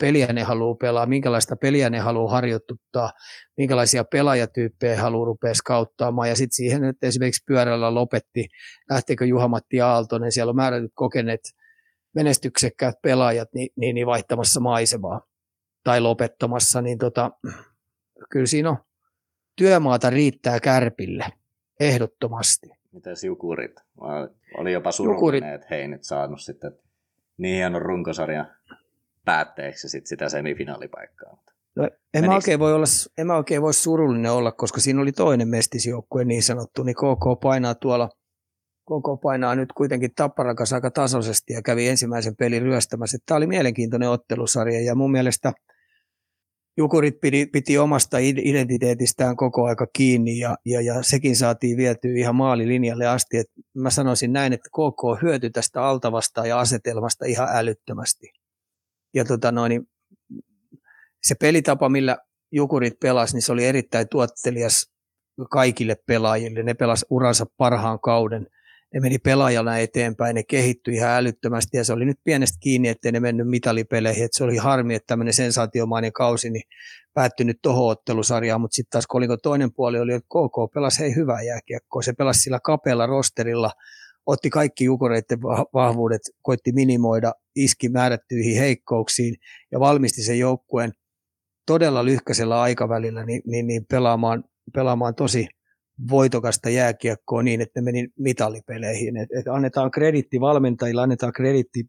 peliä ne haluaa pelaa, minkälaista peliä ne haluaa harjoituttaa, minkälaisia pelaajatyyppejä haluaa rupea skauttaamaan. Ja sitten siihen, että esimerkiksi pyörällä lopetti, lähteekö Juha-Matti Aaltonen, siellä on määrätyt kokeneet menestyksekkäät pelaajat niin, niin, niin vaihtamassa maisemaa tai lopettamassa, niin tota, kyllä siinä on työmaata riittää kärpille, ehdottomasti. Mitäs Jukurit? Oli jopa surullinen, että he ei nyt saanut sitten niin hienon runkosarjan päätteeksi sit sitä semifinaalipaikkaa. No, en, mä oikein voi olla, en mä oikein voi surullinen olla, koska siinä oli toinen mestisjoukkue niin sanottu, niin KK painaa tuolla koko painaa nyt kuitenkin Tapparakas aika tasoisesti ja kävi ensimmäisen pelin ryöstämässä. Tämä oli mielenkiintoinen ottelusarja ja mun mielestä Jukurit piti, piti omasta identiteetistään koko aika kiinni ja, ja, ja sekin saatiin vietyä ihan maalilinjalle asti. Et mä sanoisin näin, että KK hyötyi tästä altavasta ja asetelmasta ihan älyttömästi. Ja tota noin, se pelitapa, millä Jukurit pelasi, niin se oli erittäin tuottelias kaikille pelaajille. Ne pelas uransa parhaan kauden. Ne meni pelaajana eteenpäin, ne kehittyi ihan älyttömästi ja se oli nyt pienestä kiinni, ettei ne mennyt mitalipeleihin. Et se oli harmi, että tämmöinen sensaatiomainen kausi niin päättyi nyt tuohon ottelusarjaan, mutta sitten taas koliko toinen puoli oli, että KK pelasi hei hyvää jääkiekkoa. Se pelasi sillä kapealla rosterilla, otti kaikki jukureiden vahvuudet, koitti minimoida, iski määrättyihin heikkouksiin ja valmisti sen joukkueen todella lyhkäisellä aikavälillä niin, niin, niin pelaamaan pelaamaan tosi voitokasta jääkiekkoa niin, että ne meni mitalipeleihin. Et, et annetaan kreditti valmentajille, annetaan kreditti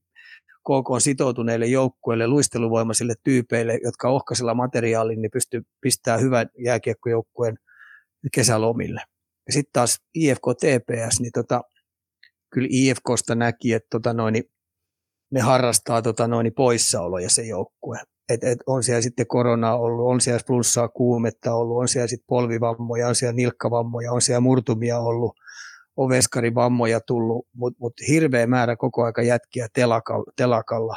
KK sitoutuneille joukkueille, luisteluvoimaisille tyypeille, jotka ohkaisella materiaalilla niin pystyy pistämään hyvän jääkiekkojoukkueen kesälomille. Ja sitten taas IFK TPS, niin tota, kyllä IFKsta näki, että tota noin, ne harrastaa tota noin poissaoloja se joukkue et, et on siellä sitten koronaa ollut, on siellä flunssaa, kuumetta ollut, on siellä sitten polvivammoja, on siellä nilkkavammoja, on siellä murtumia ollut, on veskarivammoja tullut, mutta mut hirveä määrä koko aika jätkiä telakalla, telakalla.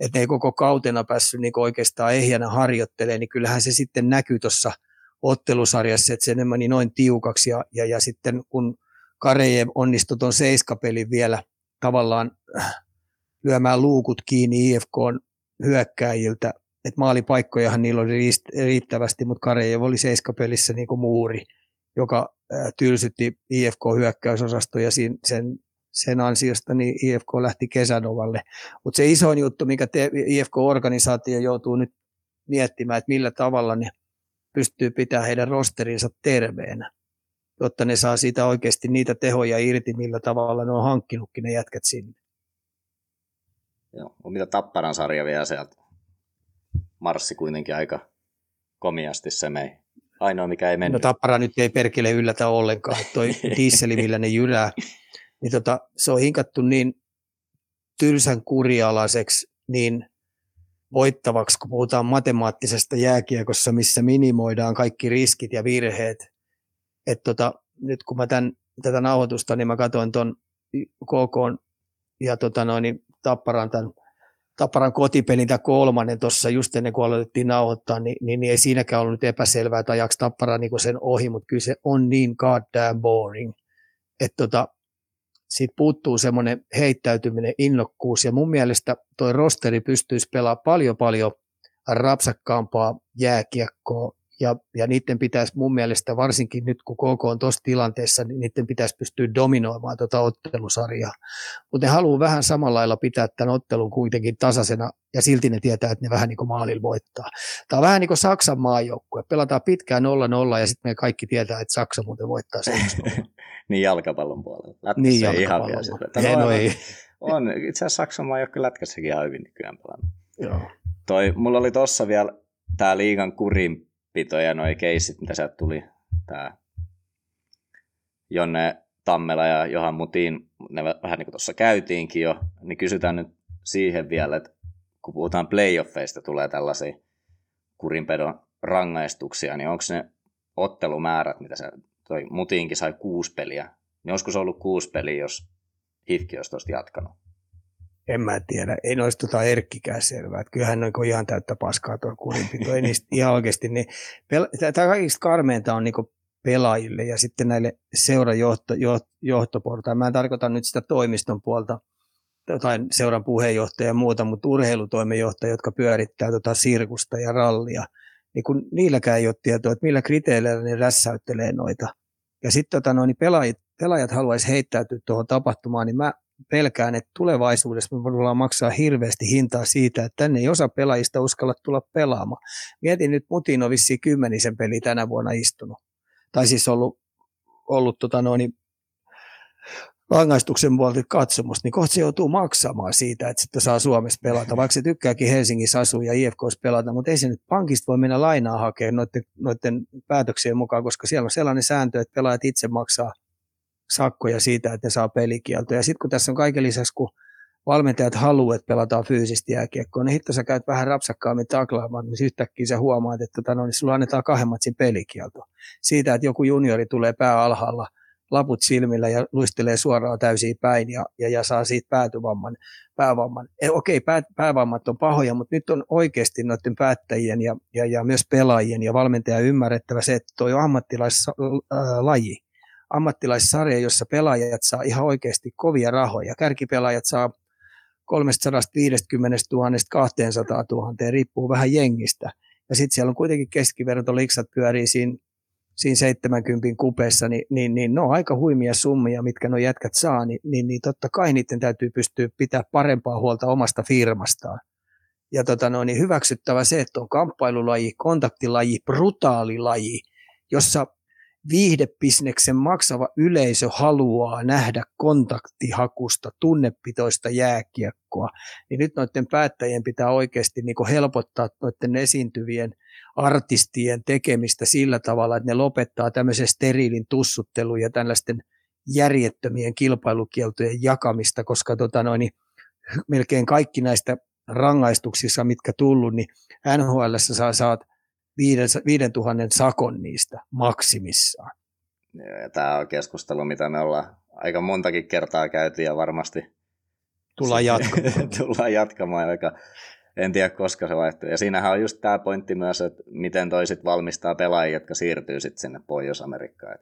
että ne ei koko kautena päässyt niinku oikeastaan ehjänä harjoittelemaan, niin kyllähän se sitten näkyy tuossa ottelusarjassa, että se meni noin tiukaksi ja, ja, ja sitten kun Karejev onnistui tuon seiskapelin vielä tavallaan äh, lyömään luukut kiinni IFK hyökkääjiltä, että maalipaikkojahan niillä oli riittävästi, mutta Karejev oli seiskapelissä niin kuin muuri, joka tylsytti IFK-hyökkäysosasto ja sen, sen ansiosta niin IFK lähti kesänovalle. Mutta se isoin juttu, mikä IFK-organisaatio joutuu nyt miettimään, että millä tavalla ne pystyy pitämään heidän rosterinsa terveenä, jotta ne saa siitä oikeasti niitä tehoja irti, millä tavalla ne on hankkinutkin ne jätkät sinne. Joo, mitä Tapparan sarja vielä sieltä marssi kuitenkin aika komiasti se mei. Ainoa, mikä ei mennyt. No Tappara nyt ei perkele yllätä ollenkaan. Toi dieseli, millä ne jyrää, niin tota, se on hinkattu niin tylsän kurialaiseksi, niin voittavaksi, kun puhutaan matemaattisesta jääkiekossa, missä minimoidaan kaikki riskit ja virheet. Et tota, nyt kun mä tämän, tätä nauhoitusta, niin mä katsoin tuon KK ja tota noin, niin Tapparan tämän Kotipelin tämä kolmannen tuossa just ennen kuin aloitettiin nauhoittaa, niin, niin, niin ei siinäkään ollut nyt epäselvää, että ajaksi Tappara niin sen ohi, mutta kyllä se on niin goddamn boring, että tota, siitä puuttuu semmoinen heittäytyminen, innokkuus, ja mun mielestä toi rosteri pystyisi pelaamaan paljon paljon rapsakkaampaa jääkiekkoa ja, ja niiden pitäisi mun mielestä, varsinkin nyt kun KK on tuossa tilanteessa, niin niiden pitäisi pystyä dominoimaan tuota ottelusarjaa. Mutta ne haluaa vähän samalla lailla pitää tämän ottelun kuitenkin tasaisena, ja silti ne tietää, että ne vähän niin kuin maalilla voittaa. Tämä on vähän niin kuin Saksan maajoukkue. Pelataan pitkään 0-0, ja sitten me kaikki tietää, että Saksa muuten voittaa sen. niin jalkapallon puolella. Lätkässä niin jalkapallon ihan no, ei. On, itse asiassa Saksan maajoukkue lätkässäkin ihan hyvin nykyään pelannut. Joo. Toi, mulla oli tossa vielä tämä liigan kurin pito ja noi keissit, mitä sieltä tuli, tämä Jonne Tammela ja Johan Mutin, ne vähän niin kuin tuossa käytiinkin jo, niin kysytään nyt siihen vielä, että kun puhutaan playoffeista, tulee tällaisia kurinpedon rangaistuksia, niin onko ne ottelumäärät, mitä se toi Mutiinkin sai kuusi peliä, niin olisiko se ollut kuusi peliä, jos Hifki olisi tuosta jatkanut? En mä tiedä, ei noista tota Erkkikään selvää. Että kyllähän noin ihan täyttä paskaa tuo kurinpito. Ei niistä ihan oikeasti, niin pel- tämä kaikista karmeinta on niin pelaajille ja sitten näille seurajohtoportaan. Mä en tarkoita nyt sitä toimiston puolta, tai seuran puheenjohtaja ja muuta, mutta urheilutoimenjohtaja, jotka pyörittää tota sirkusta ja rallia, niin kun niilläkään ei ole tietoa, että millä kriteereillä ne rässäyttelee noita. Ja sitten tota, no, niin pelaajat, pelaajat haluaisi heittäytyä tuohon tapahtumaan, niin mä pelkään, että tulevaisuudessa me voidaan maksaa hirveästi hintaa siitä, että tänne ei osa pelaajista uskalla tulla pelaamaan. Mietin nyt, Mutin on vissiin kymmenisen peli tänä vuonna istunut. Tai siis ollut, ollut tota noin, rangaistuksen puolta katsomusta, niin kohta se joutuu maksamaan siitä, että sitten saa Suomessa pelata, vaikka se tykkääkin Helsingissä asua ja IFKs pelata, mutta ei se nyt pankista voi mennä lainaa hakemaan noiden, noiden päätöksien mukaan, koska siellä on sellainen sääntö, että pelaajat itse maksaa sakkoja siitä, että ne saa pelikieltoja. Ja sitten kun tässä on kaiken lisäksi, kun valmentajat haluaa, että pelataan fyysistä jääkiekkoa, niin hitto sä käyt vähän rapsakkaammin taklaamaan, niin yhtäkkiä sä huomaat, että tota, no, niin sulla annetaan kahden matsin pelikielto. Siitä, että joku juniori tulee pää alhaalla, laput silmillä ja luistelee suoraan täysiin päin ja, ja, ja saa siitä päätyvamman, päävamman. E, okei, pää, päävammat on pahoja, mutta nyt on oikeasti noiden päättäjien ja, ja, ja myös pelaajien ja valmentajan ymmärrettävä se, että tuo on ammattilaislaji, ammattilaissarja, jossa pelaajat saa ihan oikeasti kovia rahoja. Kärkipelaajat saa 350 000 200 000, riippuu vähän jengistä. Ja sitten siellä on kuitenkin keskivertoliksat pyörii siinä, siinä 70 kupeessa, niin, niin, niin ne on aika huimia summia, mitkä nuo jätkät saa, niin, niin, niin totta kai niiden täytyy pystyä pitää parempaa huolta omasta firmastaan. Ja tota no, niin hyväksyttävä se, että on kamppailulaji, kontaktilaji, brutaali laji, jossa viihdebisneksen maksava yleisö haluaa nähdä kontaktihakusta, tunnepitoista jääkiekkoa, niin nyt noiden päättäjien pitää oikeasti niin helpottaa noiden esiintyvien artistien tekemistä sillä tavalla, että ne lopettaa tämmöisen steriilin tussuttelun ja tällaisten järjettömien kilpailukieltojen jakamista, koska tota noin, niin melkein kaikki näistä rangaistuksissa, mitkä tullut, niin NHL saa, saat viiden, tuhannen sakon niistä maksimissaan. Ja tämä on keskustelu, mitä me ollaan aika montakin kertaa käyty ja varmasti tullaan jatkamaan. tullaan jatkamaan, aika, en tiedä koska se vaihtuu. Ja siinähän on just tämä pointti myös, että miten toisit valmistaa pelaajia, jotka siirtyy sitten sinne Pohjois-Amerikkaan.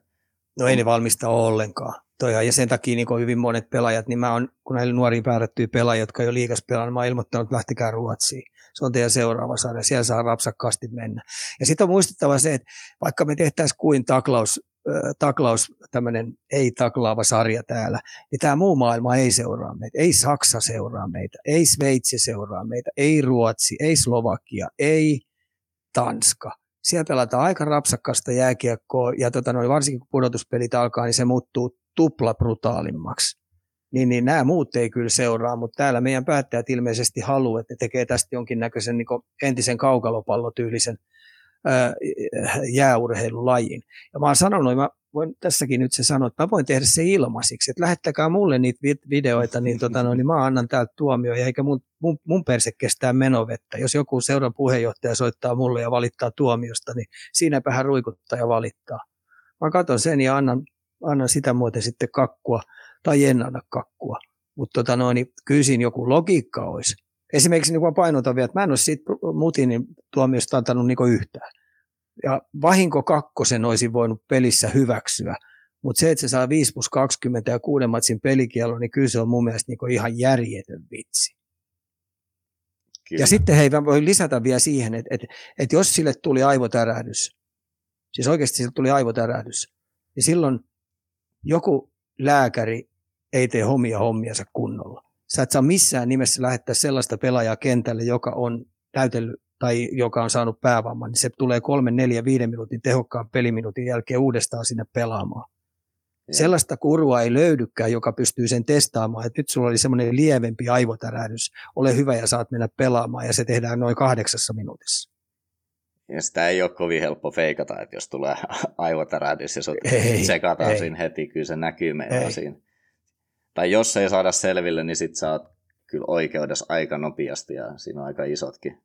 No ei ne valmista ollenkaan. Toihan, ja sen takia niin hyvin monet pelaajat, niin mä oon, kun näillä nuoria päätettyjä pelaajia, jotka ei ole liikas pelannut, mä oon ilmoittanut, että lähtikää Ruotsiin. Se on teidän seuraava sarja, siellä saa rapsakkaasti mennä. Ja sitten on muistettava se, että vaikka me tehtäisiin kuin taklaus, taklaus tämmöinen ei-taklaava sarja täällä, niin tämä muu maailma ei seuraa meitä. Ei Saksa seuraa meitä, ei Sveitsi seuraa meitä, ei Ruotsi, ei Slovakia, ei Tanska siellä pelataan aika rapsakasta jääkiekkoa, ja tota, noin, varsinkin kun pudotuspelit alkaa, niin se muuttuu tupla brutaalimmaksi. Niin, niin nämä muut ei kyllä seuraa, mutta täällä meidän päättäjät ilmeisesti haluaa, että ne tekee tästä jonkinnäköisen niin entisen kaukalopallotyylisen jääurheilulajin. Ja mä oon sanonut, mä voin tässäkin nyt se sanoa, että mä voin tehdä se ilmaisiksi, että lähettäkää mulle niitä videoita, niin, tota, no, niin mä annan täältä tuomioja, eikä mun, mun, mun perse kestää menovettä. Jos joku seuran puheenjohtaja soittaa mulle ja valittaa tuomiosta, niin siinäpä hän ruikuttaa ja valittaa. Mä katson sen ja annan, annan sitä muuten sitten kakkua tai en anna kakkua. Mutta tota niin kyllä siinä joku logiikka olisi. Esimerkiksi niin kun painotan vielä, että mä en ole siitä Mutinin tuomiosta antanut niin yhtään. Ja vahinko kakkosen olisi voinut pelissä hyväksyä, mutta se, että se saa 5 plus 20 ja kuuden matsin pelikielon, niin kyllä se on mun mielestä niin ihan järjetön vitsi. Kyllä. Ja sitten hei, voi lisätä vielä siihen, että, että, että jos sille tuli aivotärähdys, siis oikeasti sille tuli aivotärähdys, niin silloin joku lääkäri ei tee hommia hommiansa kunnolla. Sä et saa missään nimessä lähettää sellaista pelaajaa kentälle, joka on täytellyt tai joka on saanut päävamman, niin se tulee kolmen, neljä, viiden minuutin tehokkaan peliminuutin jälkeen uudestaan sinne pelaamaan. Ja. Sellaista kurua ei löydykään, joka pystyy sen testaamaan, että nyt sulla oli semmoinen lievempi aivotärähdys, ole hyvä ja saat mennä pelaamaan, ja se tehdään noin kahdeksassa minuutissa. Ja sitä ei ole kovin helppo feikata, että jos tulee aivotärähdys ja ei, sekataan ei. siinä heti, kyllä se näkyy meillä siinä. Tai jos ei saada selville, niin sit sä oot kyllä oikeudessa aika nopeasti ja siinä on aika isotkin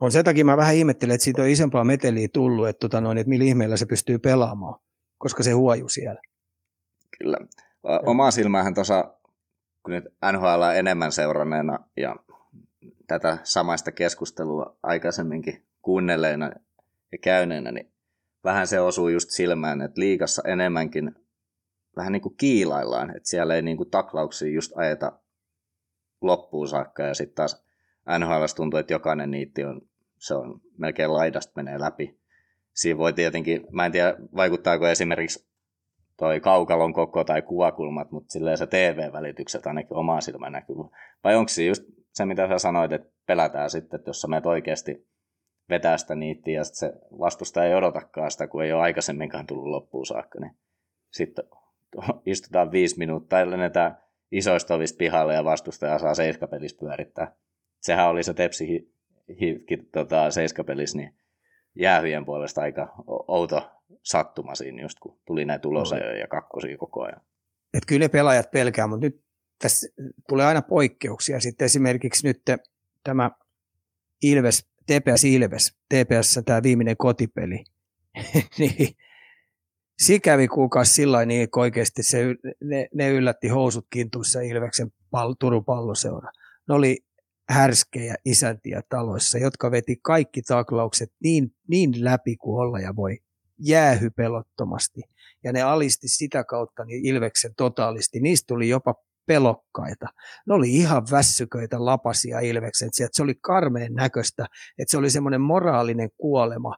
on sen takia mä vähän ihmettelen, että siitä on isompaa meteliä tullut, että, tota noin, että millä ihmeellä se pystyy pelaamaan, koska se huoju siellä. Kyllä. Omaa silmähän tuossa, kun nyt NHL enemmän seuranneena ja tätä samaista keskustelua aikaisemminkin kuunnelleena ja käyneenä, niin vähän se osuu just silmään, että liikassa enemmänkin vähän niin kuin kiilaillaan, että siellä ei niin kuin taklauksia just ajeta loppuun saakka ja sitten taas NHL tuntuu, että jokainen niitti on se on melkein laidasta menee läpi. Siinä voi tietenkin, mä en tiedä vaikuttaako esimerkiksi toi kaukalon koko tai kuvakulmat, mutta silleen se TV-välitykset ainakin omaa silmän näkyy. Vai onko se just se, mitä sä sanoit, että pelätään sitten, että jos sä menet oikeasti vetää sitä niittiä ja se vastustaja ei odotakaan sitä, kun ei ole aikaisemminkaan tullut loppuun saakka, niin sitten istutaan viisi minuuttia lennetään isoista ovista pihalle ja vastustaja saa seiskapelissä pyörittää. Sehän oli se Tepsi hivki tota, seiskapelissä, niin jäähyjen puolesta aika outo sattuma siinä just, kun tuli näitä ulosajoja ja kakkosia koko ajan. että kyllä pelaajat pelkää, mutta nyt tässä tulee aina poikkeuksia. Sitten esimerkiksi nyt tämä Ilves, TPS Ilves, TPS tämä viimeinen kotipeli, niin si kävi kuukausi sillä niin oikeasti se, ne, ne yllätti housut kintuissa Ilveksen pal, Turun palloseura. Ne oli härskejä isäntiä taloissa, jotka veti kaikki taklaukset niin, niin läpi kuin olla ja voi jäähypelottomasti. Ja ne alisti sitä kautta niin Ilveksen totaalisti. Niistä tuli jopa pelokkaita. Ne oli ihan vässyköitä lapasia Ilveksen. Se oli karmeen näköistä, että se oli semmoinen moraalinen kuolema,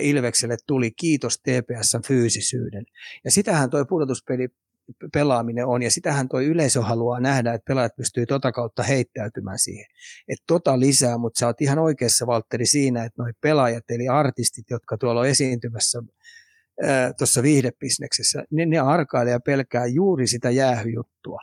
Ilvekselle tuli, kiitos TPSn fyysisyyden. Ja sitähän toi pudotuspeli pelaaminen on, ja sitähän toi yleisö haluaa nähdä, että pelaajat pystyy tota kautta heittäytymään siihen. Että tota lisää, mutta sä oot ihan oikeassa, Valtteri, siinä, että noi pelaajat, eli artistit, jotka tuolla on esiintymässä tuossa viihdebisneksessä, niin ne arkailee ja pelkää juuri sitä jäähyjuttua.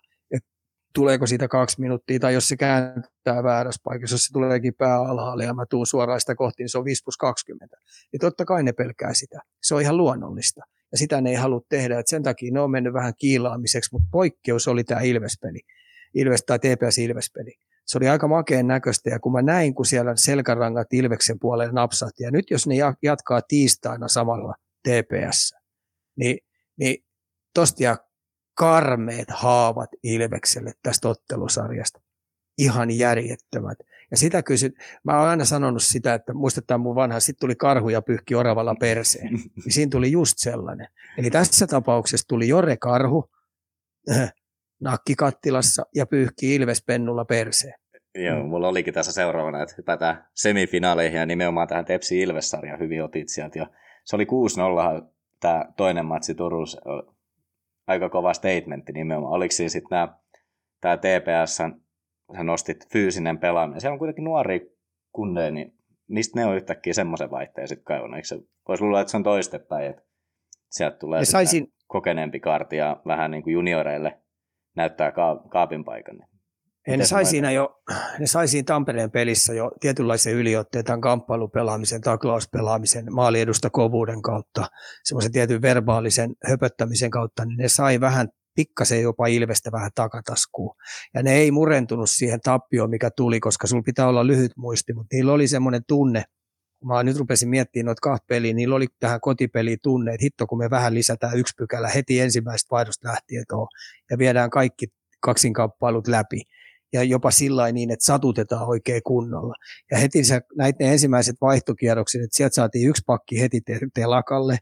Tuleeko siitä kaksi minuuttia, tai jos se kääntää väärässä paikassa, jos se tuleekin pää alhaalle ja mä tuun suoraan sitä kohti, niin se on 5 plus 20. Niin totta kai ne pelkää sitä. Se on ihan luonnollista ja sitä ne ei halua tehdä. Et sen takia ne on mennyt vähän kiilaamiseksi, mutta poikkeus oli tämä Ilvespeli, Ilves tai TPS Ilvespeli. Se oli aika makeen näköistä ja kun mä näin, kun siellä selkärangat Ilveksen puolelle napsahti ja nyt jos ne jatkaa tiistaina samalla TPS, niin, niin tosta jää karmeet haavat Ilvekselle tästä ottelusarjasta. Ihan järjettömät. Ja sitä kysyt, mä oon aina sanonut sitä, että muistetaan mun vanha, sitten tuli karhu ja pyyhki oravalla perseen. Niin siinä tuli just sellainen. Eli tässä tapauksessa tuli Jore Karhu äh, nakkikattilassa ja pyyhki Ilves pennulla perseen. Joo, mulla olikin tässä seuraavana, että hypätään semifinaaleihin ja nimenomaan tähän Tepsi Ilves-sarjaan hyvin otit sieltä. Ja se oli 6-0 tämä toinen matsi Turussa. Aika kova statementti nimenomaan. Oliko siinä sitten tämä TPSn sä nostit fyysinen pelaaminen. Se on kuitenkin nuori kundeja, niin mistä ne on yhtäkkiä semmoisen vaihteen sitten kaivannut? Eikö se, voisi luulla, että se on toistepäin, että sieltä tulee saisin... kokeneempi karti ja vähän niin kuin junioreille näyttää kaapin paikan. Niin. ne sai, siinä jo, ne sai siinä Tampereen pelissä jo tietynlaisen yliotteen tämän kamppailupelaamisen, taklauspelaamisen, maaliedusta kovuuden kautta, semmoisen tietyn verbaalisen höpöttämisen kautta, niin ne sai vähän pikkasen jopa Ilvestä vähän takataskuun. Ja ne ei murentunut siihen tappioon, mikä tuli, koska sulla pitää olla lyhyt muisti, mutta niillä oli semmoinen tunne, kun mä nyt rupesin miettimään noita kahta peliä, niillä oli tähän kotipeliin tunne, että hitto kun me vähän lisätään yksi pykälä heti ensimmäistä vaihdosta lähtien tuohon ja viedään kaikki kaksinkamppailut läpi ja jopa sillä niin, että satutetaan oikein kunnolla. Ja heti näitä ensimmäiset vaihtokierrokset, että sieltä saatiin yksi pakki heti telakalle,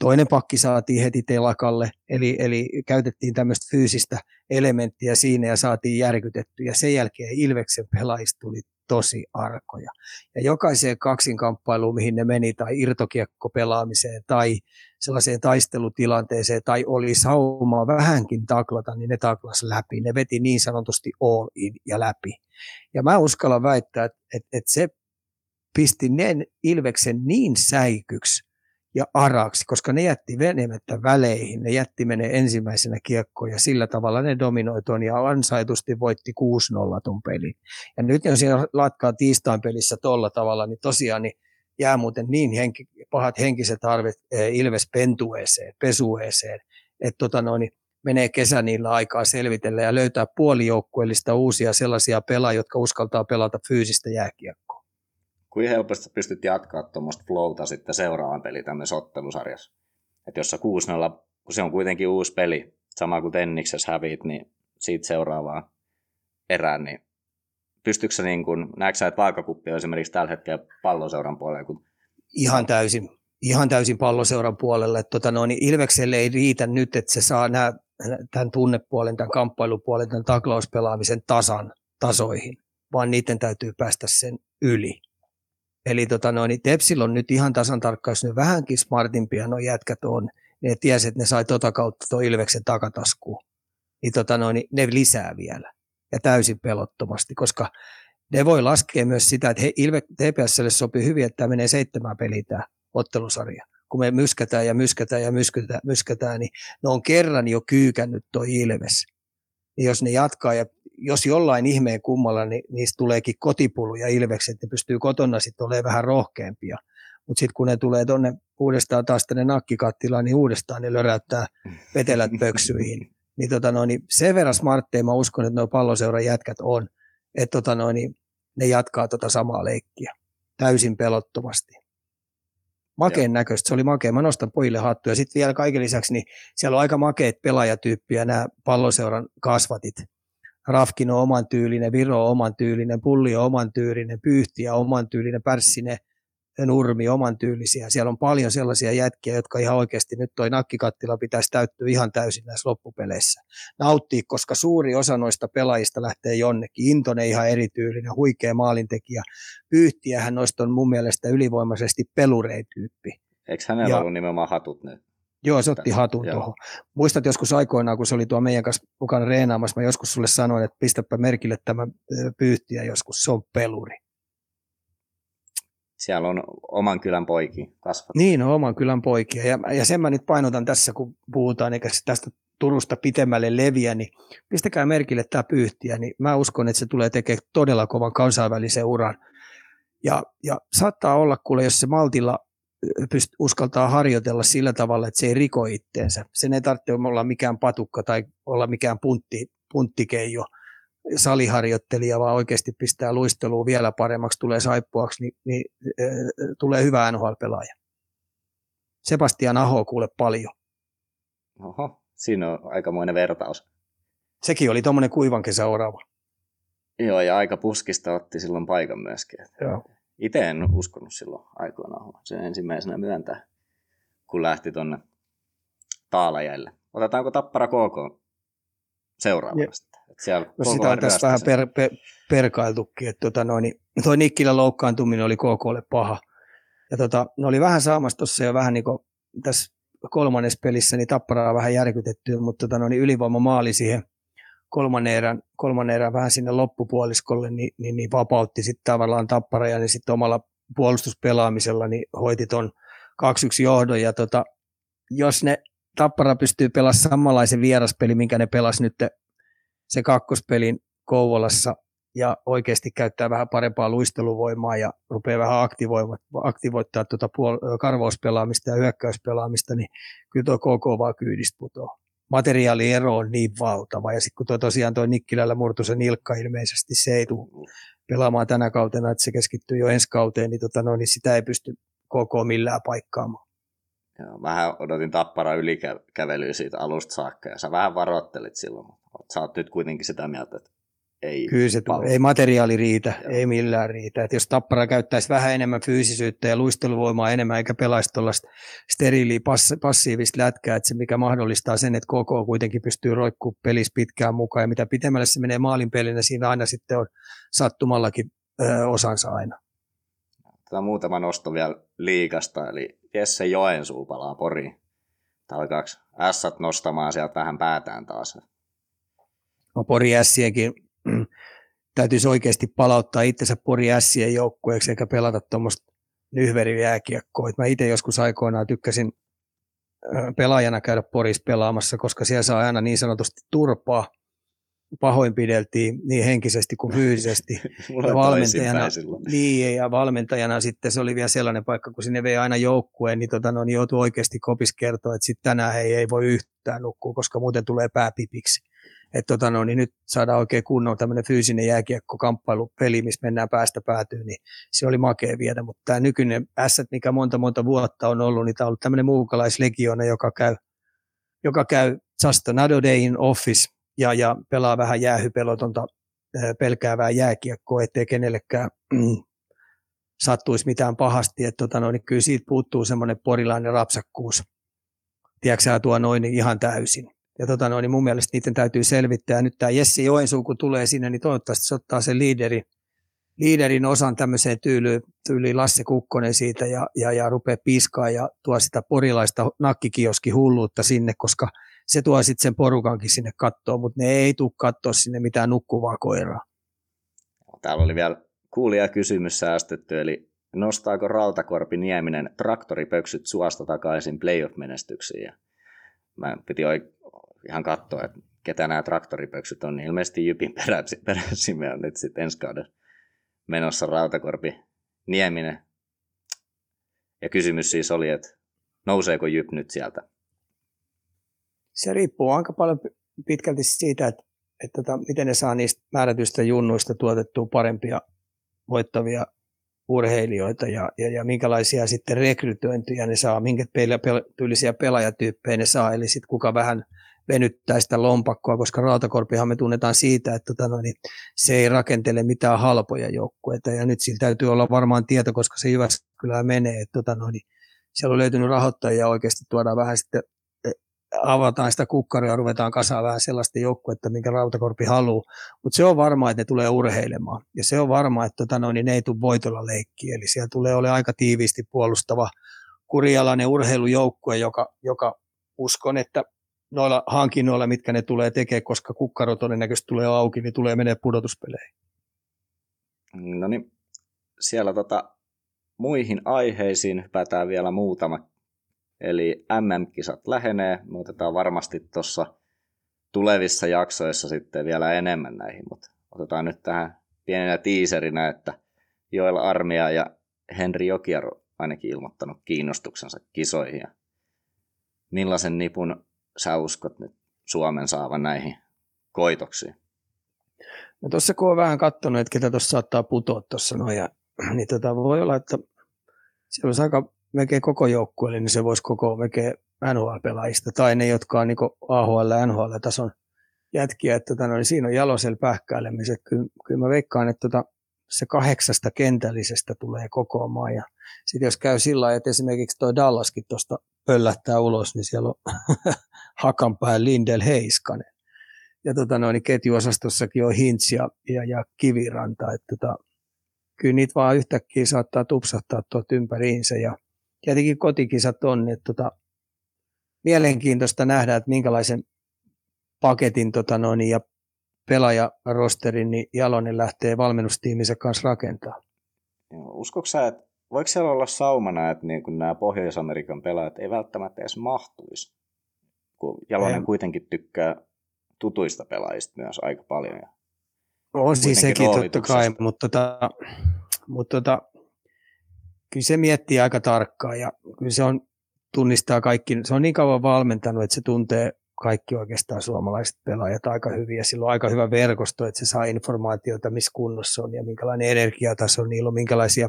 Toinen pakki saatiin heti telakalle, eli, eli käytettiin tämmöistä fyysistä elementtiä siinä ja saatiin järkytetty. Ja sen jälkeen Ilveksen pelaajista tuli tosi arkoja. Ja jokaiseen kaksinkamppailuun, mihin ne meni, tai irtokiekkopelaamiseen, tai sellaiseen taistelutilanteeseen, tai oli saumaa vähänkin taklata, niin ne taklas läpi. Ne veti niin sanotusti all in ja läpi. Ja mä uskallan väittää, että, että, että se pisti ne Ilveksen niin säikyksi, ja araksi, koska ne jätti venemättä väleihin, ne jätti menee ensimmäisenä kiekkoon ja sillä tavalla ne dominoi ton ja ansaitusti voitti 6-0 ton pelin. Ja nyt jos siinä latkaa tiistain pelissä tolla tavalla, niin tosiaan niin jää muuten niin henki, pahat henkiset arvet eh, Ilves pentueeseen, pesueeseen, että tota noin, menee kesä niillä aikaa selvitellä ja löytää puolijoukkueellista uusia sellaisia pelaajia, jotka uskaltaa pelata fyysistä jääkiekkoa kuinka helposti pystyt jatkaa tuommoista flowta sitten seuraavan peli tämmöisessä ottelusarjassa. Että jos sä 6-0, kun se on kuitenkin uusi peli, sama kuin Tenniksessä hävit, niin siitä seuraavaan erään, niin pystytkö sä niin kuin, näetkö sä, että vaakakuppi on esimerkiksi tällä hetkellä palloseuran puolella? Kun... Ihan täysin, ihan täysin palloseuran puolelle. Tota noin, niin Ilvekselle ei riitä nyt, että se saa nämä, tämän tunnepuolen, tämän kamppailupuolen, tämän taklauspelaamisen tasan tasoihin, vaan niiden täytyy päästä sen yli. Eli tota noin, niin Tepsillä on nyt ihan tasan tarkkaan, jos ne vähänkin smartimpia nuo jätkät on, ne tiesi, että ne sai tota kautta tuo Ilveksen takataskuun. Niin, tota noin, niin ne lisää vielä ja täysin pelottomasti, koska ne voi laskea myös sitä, että he, Ilve, TPSlle sopii hyvin, että tämä menee seitsemän peliä tämä ottelusarja. Kun me myskätään ja myskätään ja myskätään, myskätään niin ne on kerran jo kyykännyt tuo Ilves. Niin jos ne jatkaa ja jos jollain ihmeen kummalla, niin niistä tuleekin kotipulu ja ilvekset, että ne pystyy kotona sitten olemaan vähän rohkeampia. Mutta sitten kun ne tulee tuonne uudestaan taas tänne nakkikattilaan, niin uudestaan ne löräyttää vetelät pöksyihin. Niin, tota noin, niin sen verran smartteja mä uskon, että nuo palloseuran jätkät on, että tota noin, niin ne jatkaa tota samaa leikkiä täysin pelottomasti. Makeen näköistä, se oli makea. Mä nostan pojille hattuja. Sitten vielä kaiken lisäksi, niin siellä on aika makeet pelaajatyyppiä, nämä palloseuran kasvatit. Rafkin on oman tyylinen, Viro on oman tyylinen, Pulli on oman tyylinen, Pyyhti on oman tyylinen, Pärssinen nurmi oman tyylisiä. Siellä on paljon sellaisia jätkiä, jotka ihan oikeasti nyt toi nakkikattila pitäisi täyttyä ihan täysin näissä loppupeleissä. Nauttii, koska suuri osa noista pelaajista lähtee jonnekin. Intonen ihan erityylinen, huikea maalintekijä. Pyyhtiähän noista on mun mielestä ylivoimaisesti pelureityyppi. Eikö hänellä ja, ollut nimenomaan hatut nyt? Joo, se otti hatun tuohon. Muistat joskus aikoinaan, kun se oli tuo meidän kanssa mukana reenaamassa, mä joskus sulle sanoin, että pistäpä merkille tämä pyyhtiä joskus, se on peluri siellä on oman kylän poikia kasvattu. Niin, on oman kylän poikia. Ja, ja sen mä nyt painotan tässä, kun puhutaan, eikä tästä Turusta pitemmälle leviä, niin pistäkää merkille tämä pyyhtiä, niin mä uskon, että se tulee tekemään todella kovan kansainvälisen uran. Ja, ja saattaa olla, kuule, jos se maltilla pyst- uskaltaa harjoitella sillä tavalla, että se ei riko itteensä. Sen ei tarvitse olla mikään patukka tai olla mikään puntti, punttikeijo, saliharjoittelija, vaan oikeasti pistää luistelua vielä paremmaksi, tulee saippuaksi, niin, niin äh, tulee hyvä NHL-pelaaja. Sebastian Aho kuule paljon. Oho, siinä on aikamoinen vertaus. Sekin oli tuommoinen kuivan kesäorava. Joo, ja aika puskista otti silloin paikan myöskin. Joo. Itse en uskonut silloin aikoinaan sen ensimmäisenä myöntää, kun lähti tuonne Taalajälle. Otetaanko Tappara KK seuraavasta? Siellä no sitä on tässä vähän per, per, perkailtukin, että tota noin, niin toi Nikkilän loukkaantuminen oli KKlle paha. Ja tota, ne oli vähän saamassa tuossa jo vähän niin kuin tässä kolmannessa pelissä, niin Tapparaa vähän järkytetty, mutta tota, no, niin ylivoima maali siihen kolmannen erän, kolmannen erän vähän sinne loppupuoliskolle, niin, niin, niin vapautti sitten tavallaan Tappara ja niin sitten omalla puolustuspelaamisella niin hoiti ton 2-1 johdon. Ja tota, jos ne Tappara pystyy pelaamaan samanlaisen vieraspeli, minkä ne pelasi nyt se kakkospelin Kouvolassa ja oikeasti käyttää vähän parempaa luisteluvoimaa ja rupeaa vähän aktivoittaa tuota puol- karvauspelaamista ja hyökkäyspelaamista, niin kyllä tuo KK vaan kyydistä putoaa. Materiaaliero on niin valtava ja sitten kun tuo tosiaan tuo Nikkilällä murtu se nilkka ilmeisesti, se ei tule pelaamaan tänä kautena, että se keskittyy jo ensi kauteen, niin, tota, no, niin sitä ei pysty KK millään paikkaamaan. Joo, vähän odotin tappara ylikävelyä siitä alusta saakka ja sä vähän varoittelit silloin, mutta sä oot nyt kuitenkin sitä mieltä, että ei Kyllä se ei materiaali riitä, Joo. ei millään riitä. Et jos Tappara käyttäisi vähän enemmän fyysisyyttä ja luisteluvoimaa enemmän eikä pelaisi tuollaista steriiliä pass- passiivista lätkää, että se mikä mahdollistaa sen, että KK kuitenkin pystyy roikkumaan pelissä pitkään mukaan ja mitä pitemmälle se menee maalin pelinä, siinä aina sitten on sattumallakin ö, osansa aina. Tämä muutama nosto vielä liikasta, eli Jesse Joensuu palaa Poriin. Alkaako ässät nostamaan sieltä vähän päätään taas? No Pori ässienkin täytyisi oikeasti palauttaa itsensä Pori ässien joukkueeksi eikä pelata tuommoista nyhverijääkiekkoa. Mä itse joskus aikoinaan tykkäsin pelaajana käydä Porissa pelaamassa, koska siellä saa aina niin sanotusti turpaa pahoinpideltiin niin henkisesti kuin fyysisesti. ja valmentajana, niin, ja valmentajana sitten se oli vielä sellainen paikka, kun sinne vei aina joukkueen, niin, tota, no, niin joutui oikeasti kopis kertoa, että sitten tänään he ei voi yhtään nukkua, koska muuten tulee pääpipiksi. Että tota, no, niin nyt saadaan oikein kunnon tämmöinen fyysinen jääkiekko kamppailupeli, missä mennään päästä päätyyn, niin se oli makea viedä. Mutta tämä nykyinen S, mikä monta monta vuotta on ollut, niin tämä on ollut tämmöinen muukalaislegiona, joka käy, joka käy just another day in office, ja, ja pelaa vähän jäähypelotonta pelkäävää jääkiekkoa, ettei kenellekään mm, sattuisi mitään pahasti. Että tota, no, niin kyllä siitä puuttuu semmoinen porilainen rapsakkuus. Tiedätkö tuo noin niin ihan täysin. Ja tota, no, niin mun mielestä niiden täytyy selvittää. Nyt tämä Jessi Joensuu, kun tulee sinne, niin toivottavasti se ottaa sen liiderin, liiderin osan tämmöiseen tyyliin, tyyliin Lasse Kukkonen siitä ja, ja, ja rupeaa piskaa ja tuo sitä porilaista nakkikioski hulluutta sinne, koska – se tuo sitten sen porukankin sinne kattoon, mutta ne ei tule katsoa sinne mitään nukkuvaa koiraa. Täällä oli vielä kuulija kysymys säästetty, eli nostaako Rautakorpi Nieminen traktoripöksyt suosta takaisin playoff-menestyksiin? Mä piti ihan katsoa, että ketä nämä traktoripöksyt on, niin ilmeisesti Jypin peräsimme on nyt sitten ensi kauden menossa Rautakorpi Nieminen. Ja kysymys siis oli, että nouseeko Jyp nyt sieltä se riippuu aika paljon pitkälti siitä, että, että, tota, miten ne saa niistä määrätyistä junnuista tuotettua parempia voittavia urheilijoita ja, ja, ja minkälaisia sitten rekrytointeja ne saa, minkä tyylisiä pelaajatyyppejä ne saa, eli sitten kuka vähän venyttää sitä lompakkoa, koska Rautakorpihan me tunnetaan siitä, että tota noin, se ei rakentele mitään halpoja joukkueita, ja nyt sillä täytyy olla varmaan tieto, koska se Jyväskylään menee, että tota noin, siellä on löytynyt rahoittajia oikeasti tuodaan vähän sitten avataan sitä kukkaria ja ruvetaan kasaan vähän sellaista joukkuetta, minkä Rautakorpi haluaa. Mutta se on varmaa, että ne tulee urheilemaan. Ja se on varmaa, että tota noin, niin ne ei tule voitolla leikkiä. Eli siellä tulee olemaan aika tiiviisti puolustava kurialainen urheilujoukkue, joka, joka uskon, että noilla hankinnoilla, mitkä ne tulee tekemään, koska kukkaro todennäköisesti tulee auki, niin tulee menee pudotuspeleihin. No niin, siellä tota, muihin aiheisiin hypätään vielä muutama Eli MM-kisat lähenee, me otetaan varmasti tuossa tulevissa jaksoissa sitten vielä enemmän näihin, mutta otetaan nyt tähän pienenä tiiserinä, että Joel Armia ja Henri Jokiaro ainakin ilmoittanut kiinnostuksensa kisoihin. Ja millaisen nipun sä uskot nyt Suomen saavan näihin koitoksiin? No tuossa kun on vähän katsonut, että ketä tuossa saattaa putoa tuossa noin, niin tota, voi olla, että siellä olisi aika melkein koko joukkueelle, niin se voisi koko melkein NHL-pelaajista, tai ne, jotka on niin AHL ja NHL-tason jätkiä, että tota, no, niin siinä on jalosel pähkäilemiset. Kyllä, kyllä mä veikkaan, että tota, se kahdeksasta kentällisestä tulee kokoamaan. Ja sitten jos käy sillä lailla, että esimerkiksi tuo Dallaskin tuosta pöllähtää ulos, niin siellä on Hakanpää Lindel Heiskanen. Ja tota, no, niin ketjuosastossakin on Hintz ja, ja, ja Kiviranta. Että tota, kyllä niitä vaan yhtäkkiä saattaa tupsahtaa tuolta ympäriinsä. Ja tietenkin kotikisat on, että tota, mielenkiintoista nähdä, että minkälaisen paketin tota noin, ja pelaajarosterin niin Jalonen lähtee valmennustiiminsä kanssa rakentaa. Uskotko sä, että voiko siellä olla saumana, että niin kun nämä Pohjois-Amerikan pelaajat ei välttämättä edes mahtuisi? Kun Jalonen ei. kuitenkin tykkää tutuista pelaajista myös aika paljon. on siis sekin totta kai, mutta, tota, mutta tota, kyllä se miettii aika tarkkaan ja kyllä se on, tunnistaa kaikki, se on niin kauan valmentanut, että se tuntee kaikki oikeastaan suomalaiset pelaajat aika hyvin ja sillä on aika hyvä verkosto, että se saa informaatiota, missä kunnossa on ja minkälainen energiataso niillä on, minkälaisia,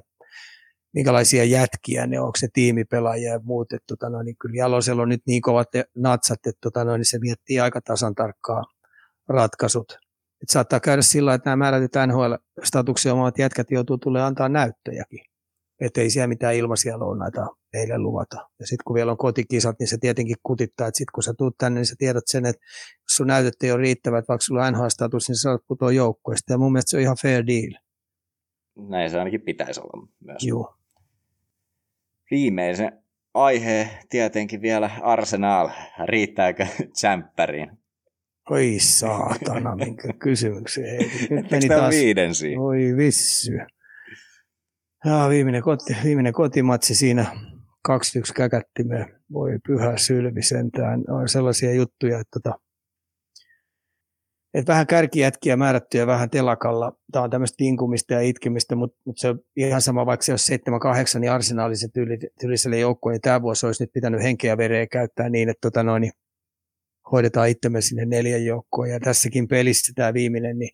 minkälaisia jätkiä ne on, onko se tiimipelaajia ja muut. Että, tota, no, niin kyllä Jalosella on nyt niin kovat natsat, että tota, no, niin se miettii aika tasan tarkkaa ratkaisut. Et saattaa käydä sillä että nämä määrätyt NHL-statuksia omat jätkät joutuu tulee antaa näyttöjäkin että ei siellä mitään ilmaisia lounaita heille luvata. Ja sitten kun vielä on kotikisat, niin se tietenkin kutittaa, että sitten kun sä tuut tänne, niin sä tiedät sen, että jos sun näytöt ei ole riittävät, vaikka sulla on NHL-status, niin sä saat putoa joukkueesta. Ja mun mielestä se on ihan fair deal. Näin se ainakin pitäisi olla myös. Joo. Viimeisen aihe tietenkin vielä Arsenal. Riittääkö tsemppäriin? Oi saatana, minkä kysymyksiä. Nyt meni taas... viiden siinä? Oi vissy. Ja viimeinen, koti, viimeinen kotimatsi siinä 2-1 käkättimeen. Voi pyhä sylvi sentään. On sellaisia juttuja, että, tota, että vähän kärkijätkiä määrättyjä vähän telakalla. Tämä on tämmöistä tinkumista ja itkemistä, mutta, mutta se on ihan sama, vaikka se olisi 7-8, niin arsenaalisen tyyliselle joukkueen, niin tämä vuosi olisi nyt pitänyt henkeä vereä käyttää niin, että tota noin, hoidetaan itsemme sinne neljän joukkoon. Ja tässäkin pelissä tämä viimeinen, niin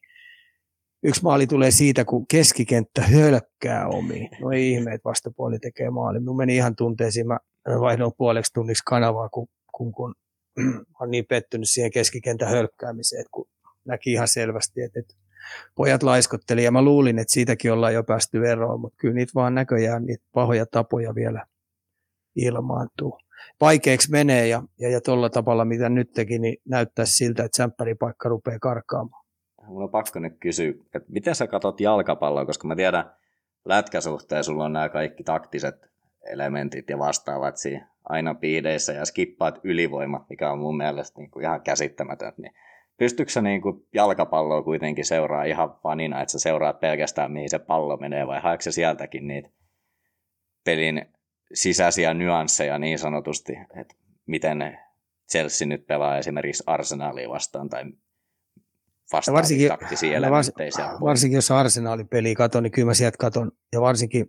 Yksi maali tulee siitä, kun keskikenttä hölkkää omiin. No ei ihme, että vastapuoli tekee maali. Minun meni ihan tunteisiin. Mä vaihdoin puoleksi tunniksi kanavaa, kun, kun, kun olen niin pettynyt siihen keskikentän hölkkäämiseen, kun näki ihan selvästi, että, että pojat laiskotteli ja mä luulin, että siitäkin ollaan jo päästy eroon, mutta kyllä niitä vaan näköjään niitä pahoja tapoja vielä ilmaantuu. Vaikeaksi menee ja, ja, ja tuolla tavalla, mitä nyt teki, niin näyttää siltä, että sämppäripaikka rupeaa karkaamaan mun on pakko nyt kysyä, että miten sä katot jalkapalloa, koska mä tiedän, lätkäsuhteen sulla on nämä kaikki taktiset elementit ja vastaavat siinä aina piideissä ja skippaat ylivoimat, mikä on mun mielestä niin kuin ihan käsittämätöntä. Niin pystytkö sä niin kuin jalkapalloa kuitenkin seuraa ihan fanina, että sä seuraat pelkästään mihin se pallo menee vai haetko sieltäkin niitä pelin sisäisiä nyansseja niin sanotusti, että miten Chelsea nyt pelaa esimerkiksi Arsenalia vastaan tai vastaavia varsinkin, taktisia elementtejä. Vars, varsinkin jos arsenaalin peli katon, niin kyllä mä sieltä katon. Ja varsinkin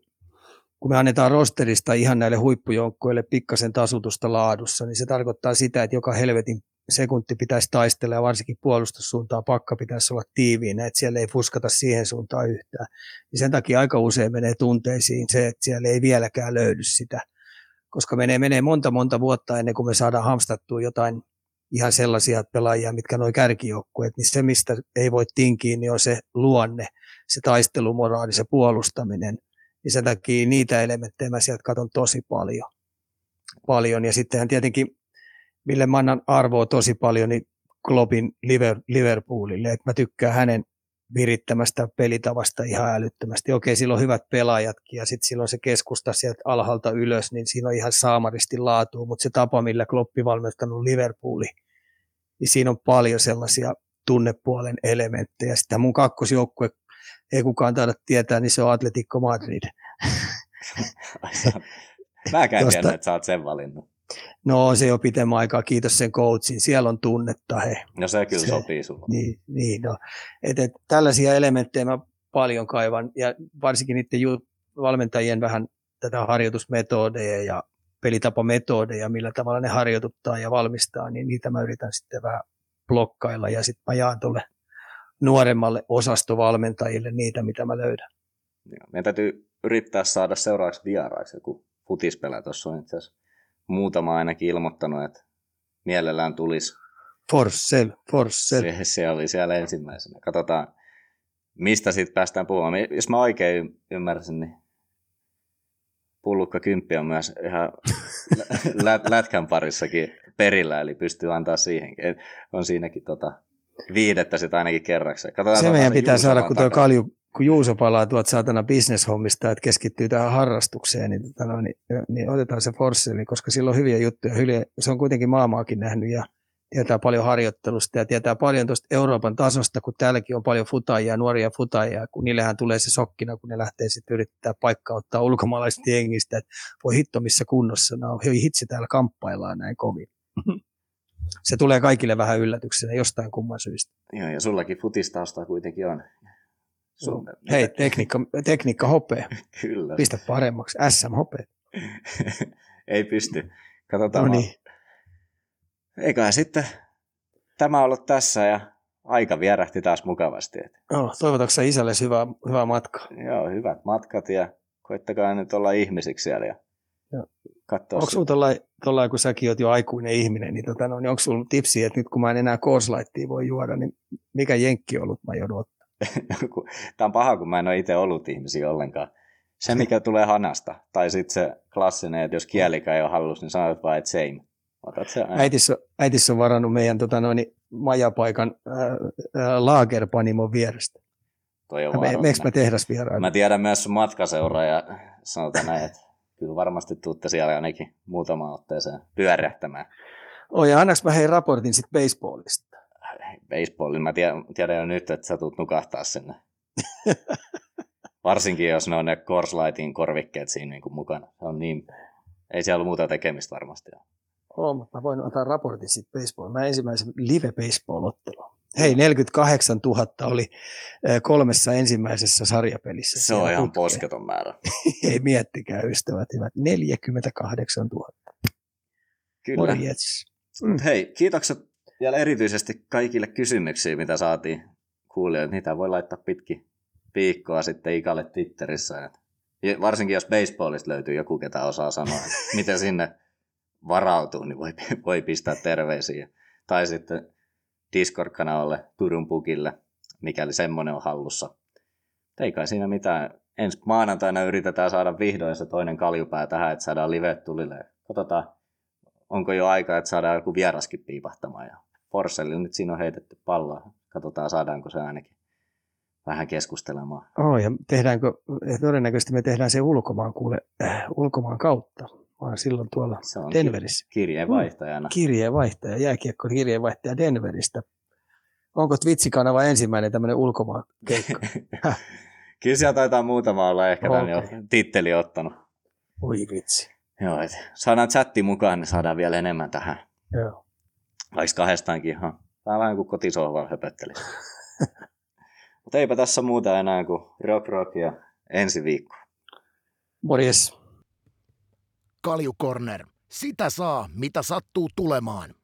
kun me annetaan rosterista ihan näille huippujoukkoille pikkasen tasutusta laadussa, niin se tarkoittaa sitä, että joka helvetin sekunti pitäisi taistella ja varsinkin puolustussuuntaan pakka pitäisi olla tiiviinä, että siellä ei fuskata siihen suuntaan yhtään. Ja sen takia aika usein menee tunteisiin se, että siellä ei vieläkään löydy sitä, koska menee, menee monta monta vuotta ennen kuin me saadaan hamstattua jotain ihan sellaisia pelaajia, mitkä noin kärkijoukkueet, niin se, mistä ei voi tinkiä, niin on se luonne, se taistelumoraali, se puolustaminen. Ja sen takia niitä elementtejä mä sieltä katson tosi paljon. paljon. Ja sittenhän tietenkin, mille mä annan arvoa tosi paljon, niin Kloppin Liverpoolille. että mä tykkään hänen virittämästä pelitavasta ihan älyttömästi. Okei, sillä on hyvät pelaajatkin ja sitten silloin se keskusta sieltä alhaalta ylös, niin siinä on ihan saamaristi laatua, mutta se tapa, millä Kloppi valmentanut Liverpooli, niin siinä on paljon sellaisia tunnepuolen elementtejä. Sitten mun kakkosjoukkue, ei kukaan taida tietää, niin se on Atletico Madrid. Mä käyn Josta... että sä oot sen valinnut. No se jo pitemmän aikaa, kiitos sen coachin, siellä on tunnetta he. No se kyllä se, sopii sulle. Niin, niin no. et, et, tällaisia elementtejä mä paljon kaivan ja varsinkin niiden ju- valmentajien vähän tätä harjoitusmetodeja ja pelitapametodeja, millä tavalla ne harjoituttaa ja valmistaa, niin niitä mä yritän sitten vähän blokkailla ja sitten mä jaan tuolle nuoremmalle osastovalmentajille niitä, mitä mä löydän. Meidän täytyy yrittää saada seuraavaksi vieraaksi joku futispelä. Tuossa on itse asiassa muutama ainakin ilmoittanut, että mielellään tulisi. Forssell, Forssell. Se, se oli siellä ensimmäisenä. Katsotaan, mistä sitten päästään puhumaan. Jos mä oikein ymmärsin, niin pullukka kymppi on myös ihan lät- lätkän parissakin perillä, eli pystyy antaa siihenkin. On siinäkin tota, viidettä sitten ainakin kerraksi. Katsotaan, se meidän pitää saada, kun tuo kalju, kun Juuso palaa tuot saatana bisneshommista, että keskittyy tähän harrastukseen, niin, tota no, niin, niin otetaan se Forsseli, koska sillä on hyviä juttuja. Hyviä, se on kuitenkin maamaakin nähnyt ja tietää paljon harjoittelusta ja tietää paljon tuosta Euroopan tasosta, kun täälläkin on paljon futajia, nuoria futajia, kun niillähän tulee se sokkina, kun ne lähtee sitten yrittää paikkaa ottaa ulkomaalaisista jengistä, että voi hitto missä kunnossa, no hitsi täällä kamppaillaan näin kovin. se tulee kaikille vähän yllätyksenä jostain kumman syystä. Joo, ja sullakin futistausta kuitenkin on. Sun, Hei, tekniikka, tekniikka hopea. Kyllä. Pistä paremmaksi. SM hopea. Ei pysty. Katsotaan. No niin. Eiköhän sitten tämä ollut tässä ja aika vierähti taas mukavasti. Joo, toivotatko isälle hyvää, hyvää matkaa? Joo, hyvät matkat ja koittakaa nyt olla ihmisiksi siellä ja Onko sinulla tuollainen, kun säkin olet jo aikuinen ihminen, niin, tota, no, niin onko sinulla tipsi, että nyt kun mä en enää kooslaittia voi juoda, niin mikä jenkki ollut mä joudun ottaa? Tämä on paha, kun mä en ole itse ollut ihmisiä ollenkaan. Se, mikä tulee hanasta, tai sitten se klassinen, että jos kielikä ei ole hallus, niin sanot vaan, että same. Otat se äitis, on, äitis on varannut meidän tota, noin, majapaikan äh, laagerpanimon vierestä. Toi on me, Meekö mä tehdas vieraan? Mä tiedän myös sun matkaseura ja sanotaan näin, että kyllä varmasti tuutte siellä ainakin muutama otteeseen pyörähtämään. Oi, ja annaks mä hei raportin sitten baseballista? Baseballin, mä tiedän, tiedän jo nyt, että sä tulet nukahtaa sinne. Varsinkin, jos ne on ne Corslightin korvikkeet siinä niin kuin mukana. Se on niin, ei siellä ole muuta tekemistä varmasti. Oo, mutta mä voin antaa raportin sitten baseball. Mä ensimmäisen live baseball-ottelu. Hei, 48 000 oli kolmessa ensimmäisessä sarjapelissä. Se on ihan posketon määrä. Ei miettikää, ystävät hyvät. 48 000. Kyllä. Mm. Hei, kiitokset vielä erityisesti kaikille kysymyksiin, mitä saatiin kuulijoilta. Niitä voi laittaa pitki viikkoa sitten Ikalle Twitterissä. Varsinkin jos baseballista löytyy joku, ketä osaa sanoa, miten sinne varautuu, niin voi, voi pistää terveisiä. Tai sitten Discord-kanavalle Turun Pukille, mikäli semmoinen on hallussa. Ei kai siinä mitään. Ensi maanantaina yritetään saada vihdoin se toinen kaljupää tähän, että saadaan live tulille. Katsotaan, onko jo aika, että saadaan joku vieraskin piipahtamaan. Ja Forcellilla nyt siinä on heitetty palloa. Katsotaan, saadaanko se ainakin vähän keskustelemaan. Oh, ja tehdäänkö, todennäköisesti me tehdään se ulkomaan, kuule, äh, ulkomaan kautta vaan silloin tuolla se on Denverissä. Kirjeenvaihtajana. Kirjeenvaihtaja, jääkiekko kirjeenvaihtaja Denveristä. Onko Twitch-kanava ensimmäinen tämmöinen ulkomaan keikka? Kyllä siellä taitaa muutama olla ehkä okay. tämän jo titteli ottanut. Oi vitsi. Joo, et saadaan chatti mukaan, niin saadaan vielä enemmän tähän. Joo. Vaikka kahdestaankin ihan. Vähän vähän kuin kotisohvalla höpöttelisi. Mutta eipä tässä muuta enää kuin rock rock ja ensi viikko. Morjes. Kalju Corner. Sitä saa, mitä sattuu tulemaan.